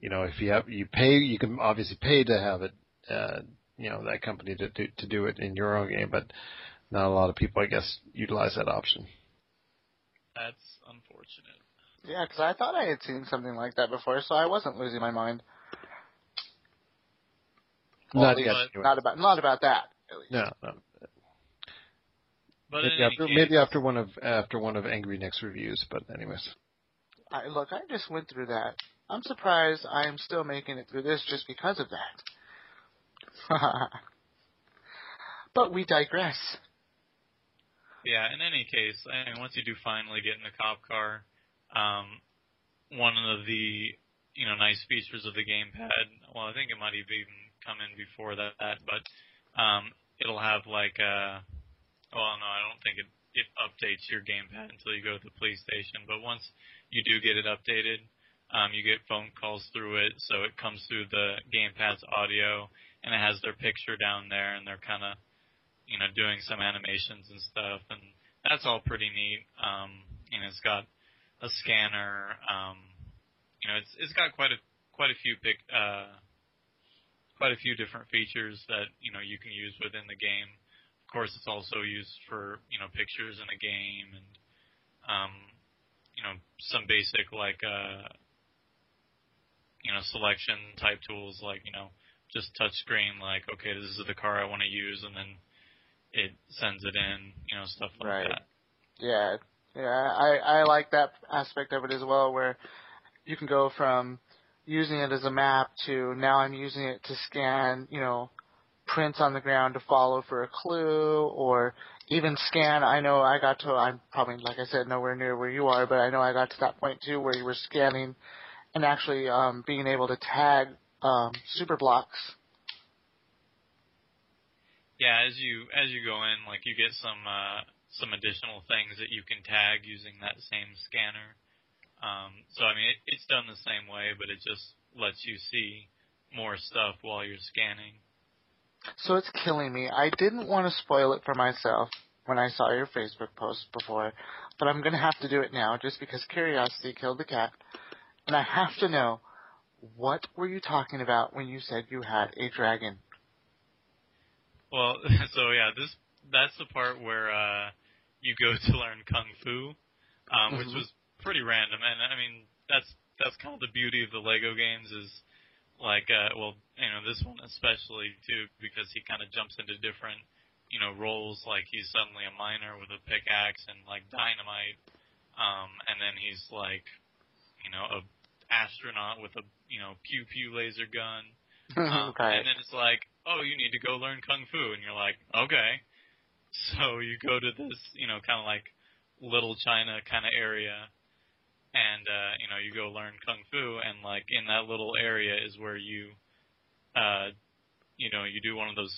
B: you know if you have you pay, you can obviously pay to have it. Uh, you know that company to do to do it in your own game, but not a lot of people, I guess, utilize that option.
D: That's unfortunate.
A: Yeah, because I thought I had seen something like that before, so I wasn't losing my mind.
B: Not
A: least
B: yet. anyway.
A: Not about not about that. At least.
B: No, no.
D: But
B: Maybe after
D: case,
B: maybe after one of after one of Angry Nick's reviews, but anyways.
A: I, look, I just went through that. I'm surprised I am still making it through this just because of that. but we digress.
D: Yeah, in any case, I mean, once you do finally get in the cop car, um, one of the you know nice features of the gamepad. Well, I think it might have even come in before that, but um, it'll have like a. Well, no, I don't think it it updates your gamepad until you go to the police station. But once you do get it updated, um, you get phone calls through it, so it comes through the gamepad's audio, and it has their picture down there, and they're kind of you know, doing some animations and stuff, and that's all pretty neat. Um, you it's got a scanner. Um, you know, it's it's got quite a quite a few pic, uh, quite a few different features that you know you can use within the game. Of course, it's also used for you know pictures in a game and um, you know some basic like uh, you know selection type tools like you know just touch screen like okay this is the car I want to use and then it sends it in, you know, stuff like
A: Right.
D: that.
A: Yeah, yeah, I I like that aspect of it as well, where you can go from using it as a map to now I'm using it to scan, you know, prints on the ground to follow for a clue, or even scan. I know I got to. I'm probably like I said nowhere near where you are, but I know I got to that point too where you were scanning and actually um, being able to tag um, super blocks.
D: Yeah, as you as you go in, like you get some uh, some additional things that you can tag using that same scanner. Um, so I mean, it, it's done the same way, but it just lets you see more stuff while you're scanning.
A: So it's killing me. I didn't want to spoil it for myself when I saw your Facebook post before, but I'm going to have to do it now just because curiosity killed the cat. And I have to know, what were you talking about when you said you had a dragon?
D: Well, so yeah, this that's the part where uh, you go to learn kung fu, um, which
A: Mhm.
D: was pretty random, and I mean that's that's kind of the beauty of the Lego games is like uh, well you know this one especially too because he kind of jumps into different you know roles like he's suddenly a miner with a pickaxe and like dynamite, um, and then he's like you know a astronaut with a you know pew pew laser gun. Um,
A: okay.
D: And then it's like, oh, you need to go learn kung fu, and you're like, okay. So you go to this, you know, kind of like little China kind of area, and uh, you know, you go learn kung fu, and like in that little area is where you, uh, you know, you do one of those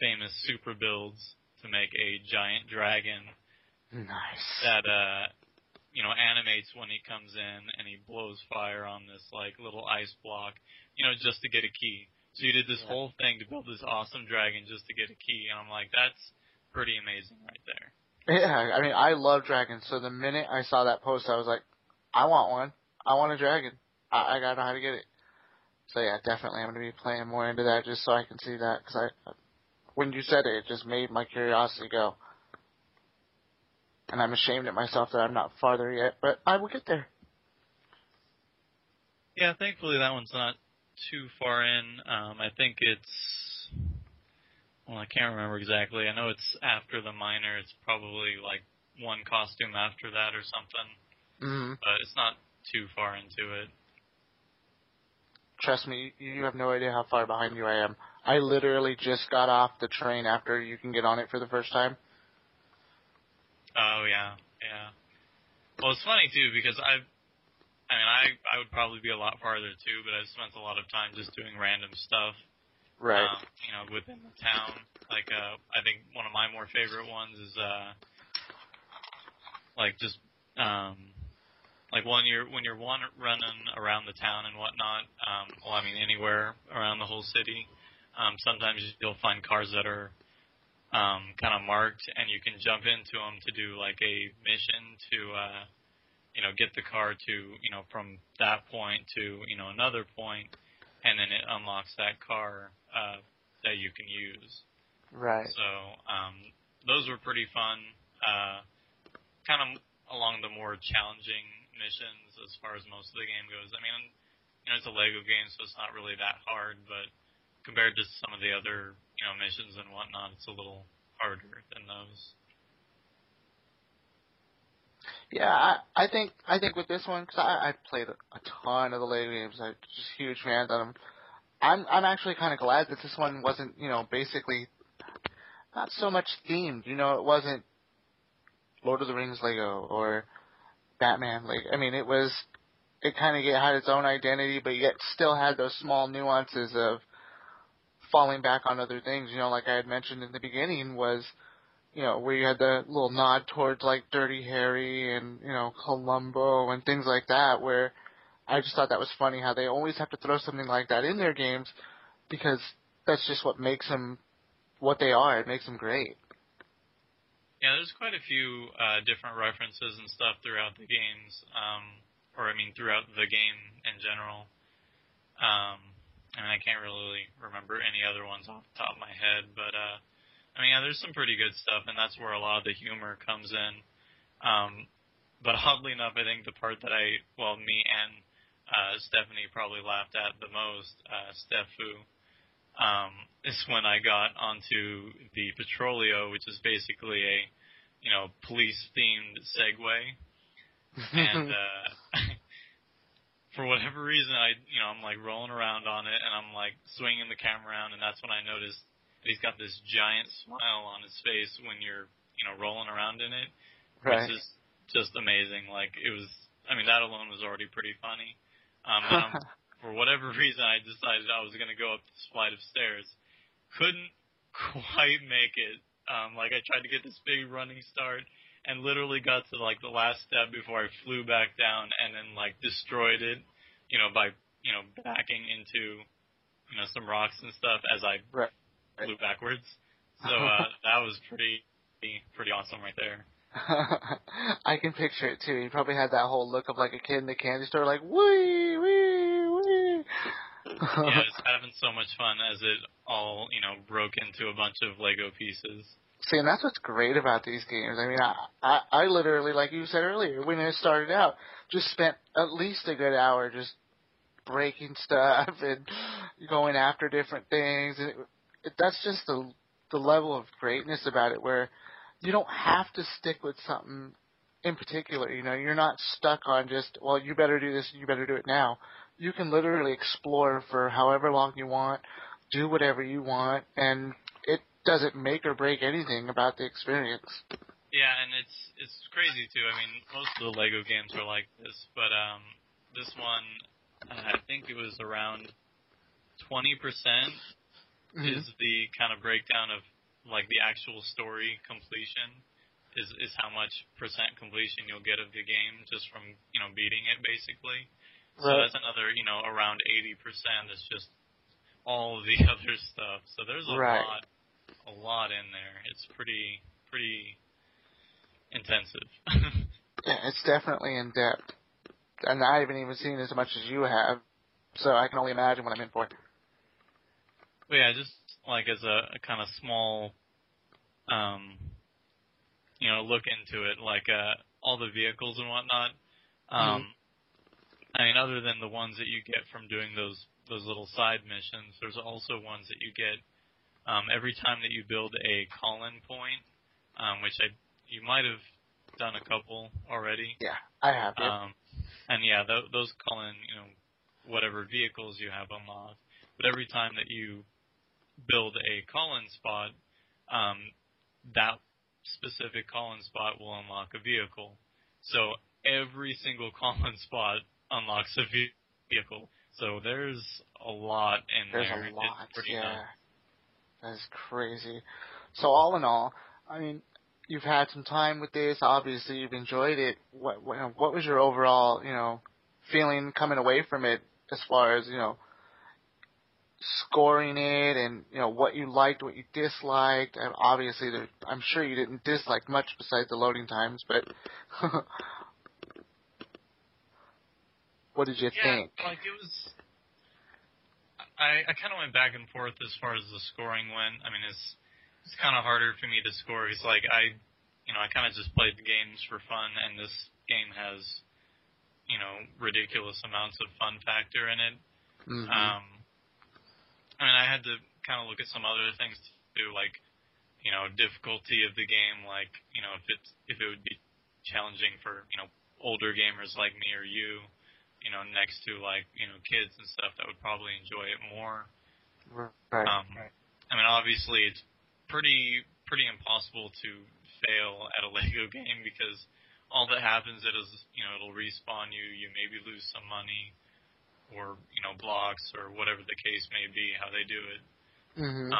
D: famous super builds to make a giant dragon
A: Nice.
D: that uh you know animates when he comes in and he blows fire on this like little ice block you know just to get a key so you did this
A: Yeah.
D: whole thing to build this awesome dragon just to get a key and i'm like that's pretty amazing right there
A: Yeah, I mean, I love dragons. So the minute I saw that post, I was like, I want one. I want a dragon. I, I gotta know how to get it. So yeah, definitely, I'm gonna be playing more into that just so I can see that. Because I, when you said it, it just made my curiosity go. And I'm ashamed at myself that I'm not farther yet, but I will get there.
D: yeah thankfully that one's not too far in. Um, I think it's well, I can't remember exactly. I know it's after the minor. It's probably like one costume after that or something.
A: Mm-hmm.
D: But it's not too far into it.
A: Trust me, you have no idea how far behind you I am. I literally just got off the train after you can get on it for the first time.
D: Oh yeah, yeah. Well, it's funny too because I've, I mean, I I would probably be a lot farther too, but I've spent a lot of time just doing random stuff.
A: Right.
D: Um, you know, within the town. Like, uh, I think one of my more favorite ones is uh, like just um, like when you're when you're one running around the town and whatnot. Um, well, I mean anywhere around the whole city. Um, sometimes you'll find cars that are um, kind of marked, and you can jump into them to do like a mission to, uh, you know, get the car to, you know, from that point to, you know, another point, and then it unlocks that car uh, that you can use.
A: Right.
D: So um, those were pretty fun. Uh, kind of along the more challenging missions as far as most of the game goes. I mean, you know, it's a Lego game, so it's not really that hard, but compared to some of the other you know missions and whatnot, it's a little harder than those.
A: Yeah, I, I think I think with this one, because I, I played a, ton of the Lego games, I'm just huge fan of them. I'm I'm actually kind of glad that this one wasn't, you know, basically not so much themed. You know, it wasn't Lord of the Rings Lego or Batman Lego. I mean, it was it kind of had its own identity, but yet still had those small nuances of falling back on other things. You know, like I had mentioned in the beginning, was you know where you had the little nod towards like Dirty Harry and you know Columbo and things like that. Where I just thought that was funny how they always have to throw something like that in their games because that's just what makes them what they are. It makes them great.
D: Yeah, there's quite a few uh, different references and stuff throughout the games, um, or I mean throughout the game in general. Um, I mean, I can't really remember any other ones off the top of my head, but uh, I mean, yeah, there's some pretty good stuff, and that's where a lot of the humor comes in. Um, but oddly enough, I think the part that I, well, me and uh, Stephanie probably laughed at the most, uh, Stefu, um, is when I got onto the Petrolio, which is basically a, you know, police themed Segway. and, uh, for whatever reason, I, you know, I'm like rolling around on it and I'm like swinging the camera around and that's when I noticed he's got this giant smile on his face when you're, you know, rolling around in it.
A: Right.
D: Which is just amazing. Like it was, I mean, that alone was already pretty funny. Um, and I'm, for whatever reason, I decided I was going to go up this flight of stairs. Couldn't quite make it. Um, like I tried to get this big running start and literally got to like the last step before I flew back down and then like destroyed it, you know, by, you know, backing into, you know, some rocks and stuff as I
A: Right.
D: flew backwards. So, uh, that was pretty, pretty awesome right there.
A: I can picture it too. You probably had that whole look of like a kid in the candy store, like wee wee wee.
D: yeah, just having so much fun as it all, you know, broke into a bunch of Lego pieces.
A: See, and that's what's great about these games. I mean, I, I, I literally, like you said earlier, when it started out, just spent at least a good hour just breaking stuff and going after different things. And it, it, that's just the the level of greatness about it, where you don't have to stick with something in particular. You know, you're not stuck on just, well, you better do this, and you better do it now. You can literally explore for however long you want, do whatever you want, and doesn't make or break anything about the experience.
D: Yeah, and it's it's crazy too. I mean, most of the Lego games are like this, but um, this one, uh, I think it was around twenty percent is the kind of breakdown of like the actual story completion is is how much percent completion you'll get of the game just from you know beating it basically. So that's another you know around eighty percent is just all the other stuff. So there's a
A: Right.
D: lot a lot in there. It's pretty pretty intensive.
A: Yeah, it's definitely in depth. And I haven't even seen as much as you have, so I can only imagine what I'm in for.
D: But yeah, just like as a, a kind of small, um, you know, look into it, like uh, all the vehicles and whatnot. Um, I mean, other than the ones that you get from doing those those little side missions. There's also ones that you get um, every time that you build a call-in point, um, which I you might have done a couple already.
A: Yeah, I have. Yeah.
D: Um, and yeah, th- those call-in, you know, whatever vehicles you have unlocked. But every time that you build a call-in spot, um, that specific call-in spot will unlock a vehicle. So every single call-in spot unlocks a vehicle. So there's a lot in
A: There's
D: there.
A: a lot. Yeah.
D: nuts.
A: That's crazy. So all in all, I mean, you've had some time with this. Obviously, you've enjoyed it. What what, what was your overall, you know, feeling coming away from it as far as you know, scoring it and you know what you liked, what you disliked. And obviously, there, I'm sure you didn't dislike much besides the loading times, but what did you
D: yeah,
A: think?
D: like it was. I I kind of went back and forth as far as the scoring went. I mean, it's it's kind of harder for me to score. It's like I, you know, I kind of just played the games for fun, and this game has, you know, ridiculous amounts of fun factor in it.
A: Mhm.
D: Um, I mean, I had to kind of look at some other things too, like, you know, difficulty of the game, like, you know, if it's if it would be challenging for you know older gamers like me or you, you know, next to like you know kids and stuff that would probably enjoy it more.
A: right.
D: Um, I mean, obviously, it's pretty pretty impossible to fail at a Lego game because all that happens it is you know it'll respawn you. You maybe lose some money, or you know blocks or whatever the case may be. How they do it,
A: hmm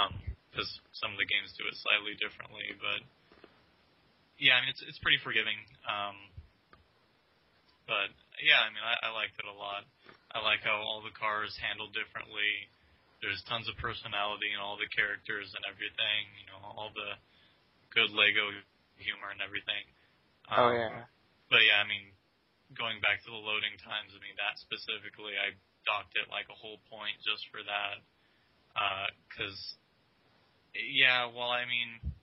D: because some of the games do it slightly differently. But yeah, I mean it's it's pretty forgiving. Um, but yeah, I mean I, I liked it a lot. I like how all the cars handled differently. There's tons of personality in all the characters and everything. You know, all the good Lego humor and everything.
A: oh
D: Um,
A: yeah.
D: But yeah, I mean, going back to the loading times, I mean that specifically, I docked it like a whole point just for that. Because, yeah, well, I mean,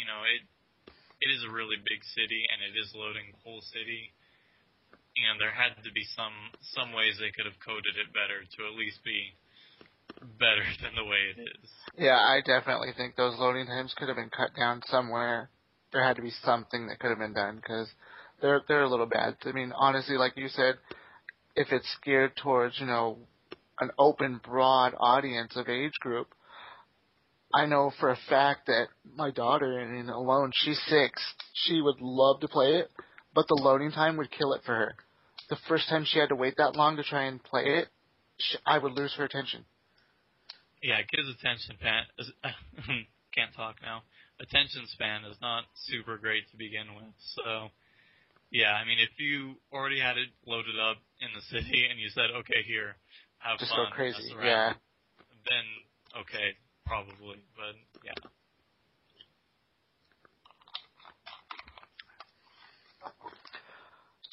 D: you know, it it is a really big city and it is loading the whole city. You know, there had to be some some ways they could have coded it better to at least be better than the way it is.
A: Yeah, I definitely think those loading times could have been cut down somewhere. There had to be something that could have been done because they're they're a little bad. I mean, honestly, like you said, if it's geared towards you know an open, broad audience of age group, I know for a fact that my daughter, I mean, alone, she's six. She would love to play it, but the loading time would kill it for her. The first time she had to wait that long to try and play it, sh I would lose her attention.
D: Yeah, kids' attention span is, can't talk now. Attention span is not super great to begin with. So, yeah, I mean, if you already had it loaded up in the city and you said, okay, here, have fun.
A: Just
D: fun,
A: go crazy. Yeah.
D: then okay, probably. But yeah,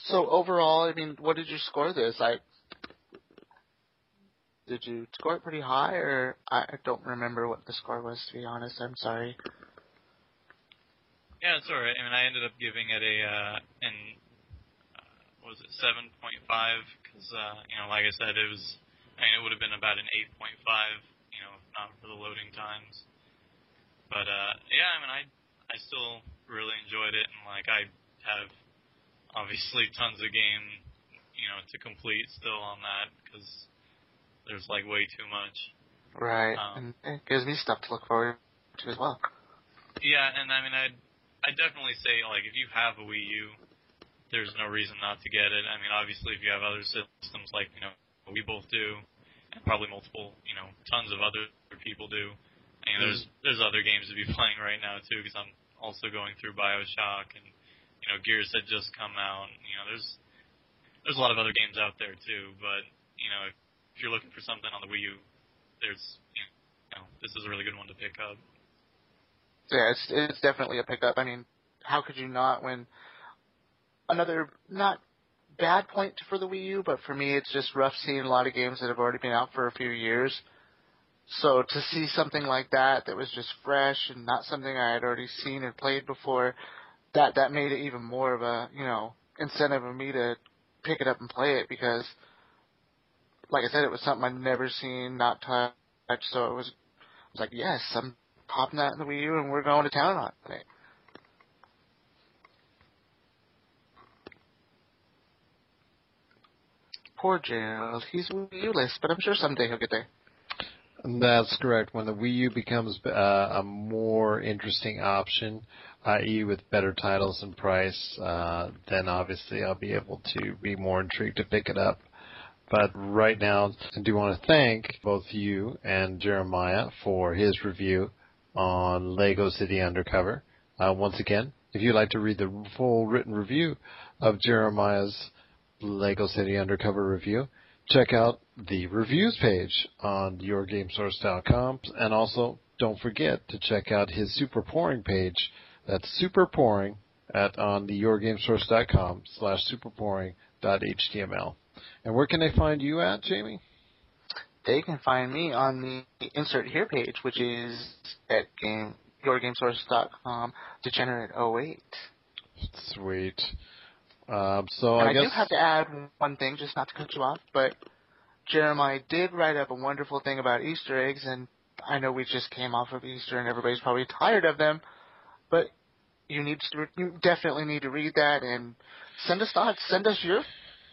A: So overall, I mean, what did you score this? I did you score it pretty high, or I don't remember what the score was. To be honest, I'm sorry.
D: yeah, it's alright. I mean, I ended up giving it a uh, an uh, was it seven point five? Because uh, you know, like I said, it was. I mean, it would have been about an eight point five. You know, if not for the loading times. But uh, yeah, I mean, I I still really enjoyed it, and like I have obviously tons of game, you know, to complete still on that because there's like way too much.
A: Right,
D: Um,
A: and it gives me stuff to look forward to as well.
D: Yeah, and I mean, I'd I definitely say like if you have a Wii U, there's no reason not to get it. I mean, obviously, if you have other systems like you know we both do, and probably multiple, you know, tons of other people do. I mean, there's there's other games to be playing right now too because I'm also going through Bioshock and you know Gears had just come out. You know, there's there's a lot of other games out there too, but you know if, if you're looking for something on the Wii U, there's you know this is a really good one to pick up.
A: Yeah, it's it's definitely a pickup. I mean, how could you not when another not bad point for the Wii U, but for me it's just rough seeing a lot of games that have already been out for a few years. So to see something like that that was just fresh and not something I had already seen or played before, that that made it even more of a, you know, incentive of me to pick it up and play it because like I said, it was something I'd never seen, not touched. So it was, I was like, yes, I'm popping that in the Wii U, and we're going to town on it. Poor Gerald. He's Wii U-less, but I'm sure someday he'll get there.
B: That's correct. When the Wii U becomes uh, a more interesting option, i.e., with better titles and price, uh, then obviously I'll be able to be more intrigued to pick it up. But right now, I do want to thank both you and Jeremiah for his review on Lego City Undercover. Uh, once again, if you'd like to read the full written review of Jeremiah's Lego City Undercover review, check out the reviews page on yourgamesource.com and also don't forget to check out his super pouring page. That's super pouring at on the yourgamesource.com slash superpouring.html. And where can they find you at, Jamie?
A: They can find me on the insert here page, which is at game yourgamesource.com degenerate08.
B: Sweet. Um, so
A: and
B: I,
A: I
B: guess
A: do have to add one thing, just not to cut you off, but Jeremiah did write up a wonderful thing about Easter eggs, and I know we just came off of Easter, and everybody's probably tired of them, but you need to, you definitely need to read that and send us thoughts. Send us your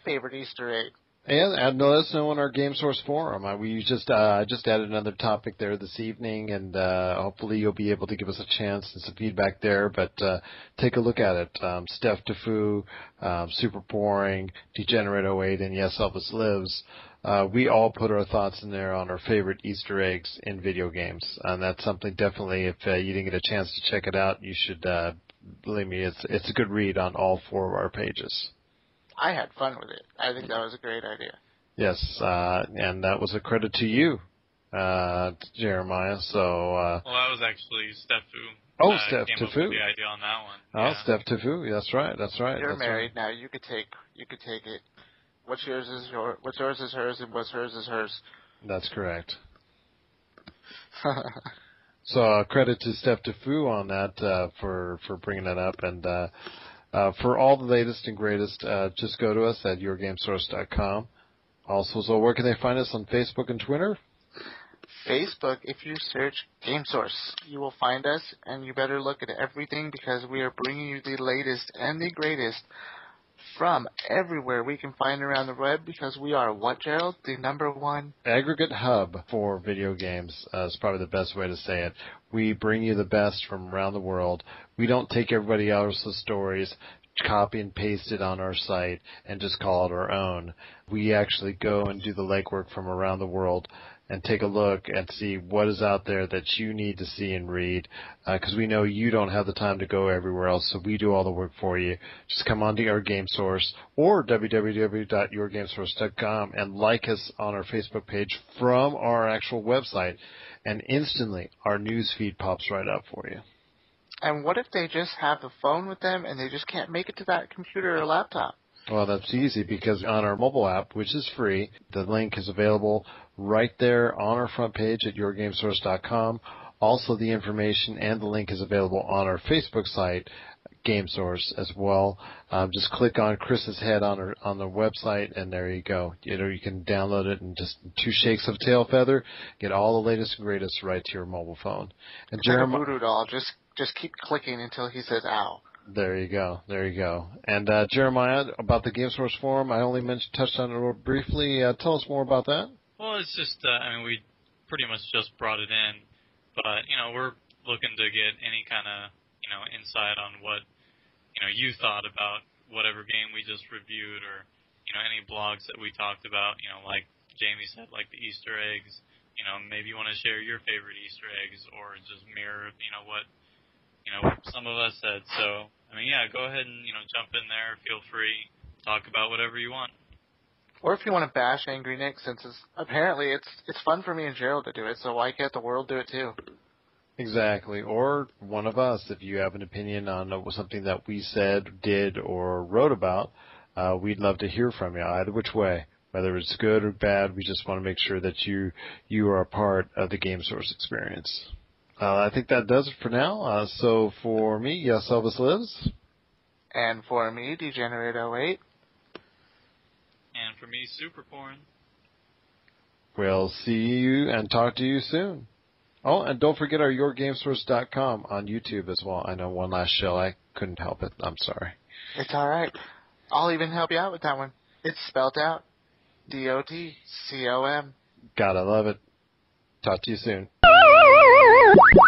A: favorite Easter egg.
B: And, and let us know on our Game Source forum. Uh, we just uh, just added another topic there this evening, and uh, hopefully you'll be able to give us a chance and some feedback there. But uh, take a look at it. Um, Steph Defu, um, Super Boring, Degenerate 08, and Yes Elvis Lives. Uh, we all put our thoughts in there on our favorite Easter eggs in video games, and that's something definitely. If uh, you didn't get a chance to check it out, you should. Uh, believe me, it's it's a good read on all four of our pages.
A: I had fun with it. I think that was a great idea.
B: Yes, uh, and that was a credit to you, uh, Jeremiah. So. Uh,
D: well, that was actually Steph
B: Oh,
D: uh,
B: Steph
D: came up
B: Tafu.
D: the idea on that one.
B: Oh,
D: yeah.
B: Steph Tafu. That's right. That's right.
A: You're
B: that's
A: married now. You could take you could take it. What's yours is your what's yours is hers, and what's hers is hers.
B: That's correct. So uh, credit to Steph Defu on that uh, for for bringing that up, and uh, for all the latest and greatest, uh, just go to us at yourgamesource.com. Also, so where can they find us on Facebook and Twitter?
A: Facebook, if you search Game Source, you will find us, and you better look at everything because we are bringing you the latest and the greatest from everywhere we can find around the web because we are what, Gerald? The number one
B: Aggregate hub for video games uh, is probably the best way to say it. We bring you the best from around the world. We don't take everybody else's stories, copy and paste it on our site, and just call it our own. We actually go and do the legwork from around the world and take a look and see what is out there that you need to see and read uh, because we know you don't have the time to go everywhere else so we do all the work for you just come on to our game source or www.yourgamesource.com and like us on our facebook page from our actual website and instantly our news feed pops right up for you
A: And what if they just have the phone with them and they just can't make it to that computer or laptop?
B: Well, that's easy because on our mobile app, which is free, the link is available right there on our front page at yourgamesource.com. Also, the information and the link is available on our Facebook site, GameSource, as well. Um, just click on Chris's head on our, on the website, and there you go. You know, you can download it in just two shakes of tail feather, get all the latest and greatest right to your mobile phone. And
A: It's like voodoo doll. Just just keep clicking until he says "ow."
B: There you go. There you go. And uh, Jeremiah, about the GameSource forum, I only mentioned touched on it briefly. Uh, tell us more about that.
D: Well, it's just, uh, I mean, we pretty much just brought it in, but, you know, we're looking to get any kind of, you know, insight on what, you know, you thought about whatever game we just reviewed or, you know, any blogs that we talked about, you know, like Jamie said, like the Easter eggs, you know, maybe you want to share your favorite Easter eggs or just mirror, you know, what, you know, some of us said. So, I mean, yeah, go ahead and, you know, jump in there, feel free, talk about whatever you want.
A: Or if you want to bash Angry Nick, since it's apparently it's it's fun for me and Gerald to do it, so why can't the world do it too?
B: Exactly. Or one of us, if you have an opinion on uh, something that we said, did, or wrote about, uh, we'd love to hear from you, either which way. Whether it's good or bad, we just want to make sure that you you are a part of the Game Source experience. Uh, I think that does it for now. Uh, so for me, yes, Elvis lives.
A: And for me, Degenerate 08,
D: And for me, super porn.
B: We'll see you and talk to you soon. Oh, and don't forget our YourGameSource.com on YouTube as well. I know one last show. I couldn't help it. I'm sorry.
A: It's alright. I'll even help you out with that one. It's spelled out. D-O-T-C-O-M.
B: Gotta love it. Talk to you soon. Yeah.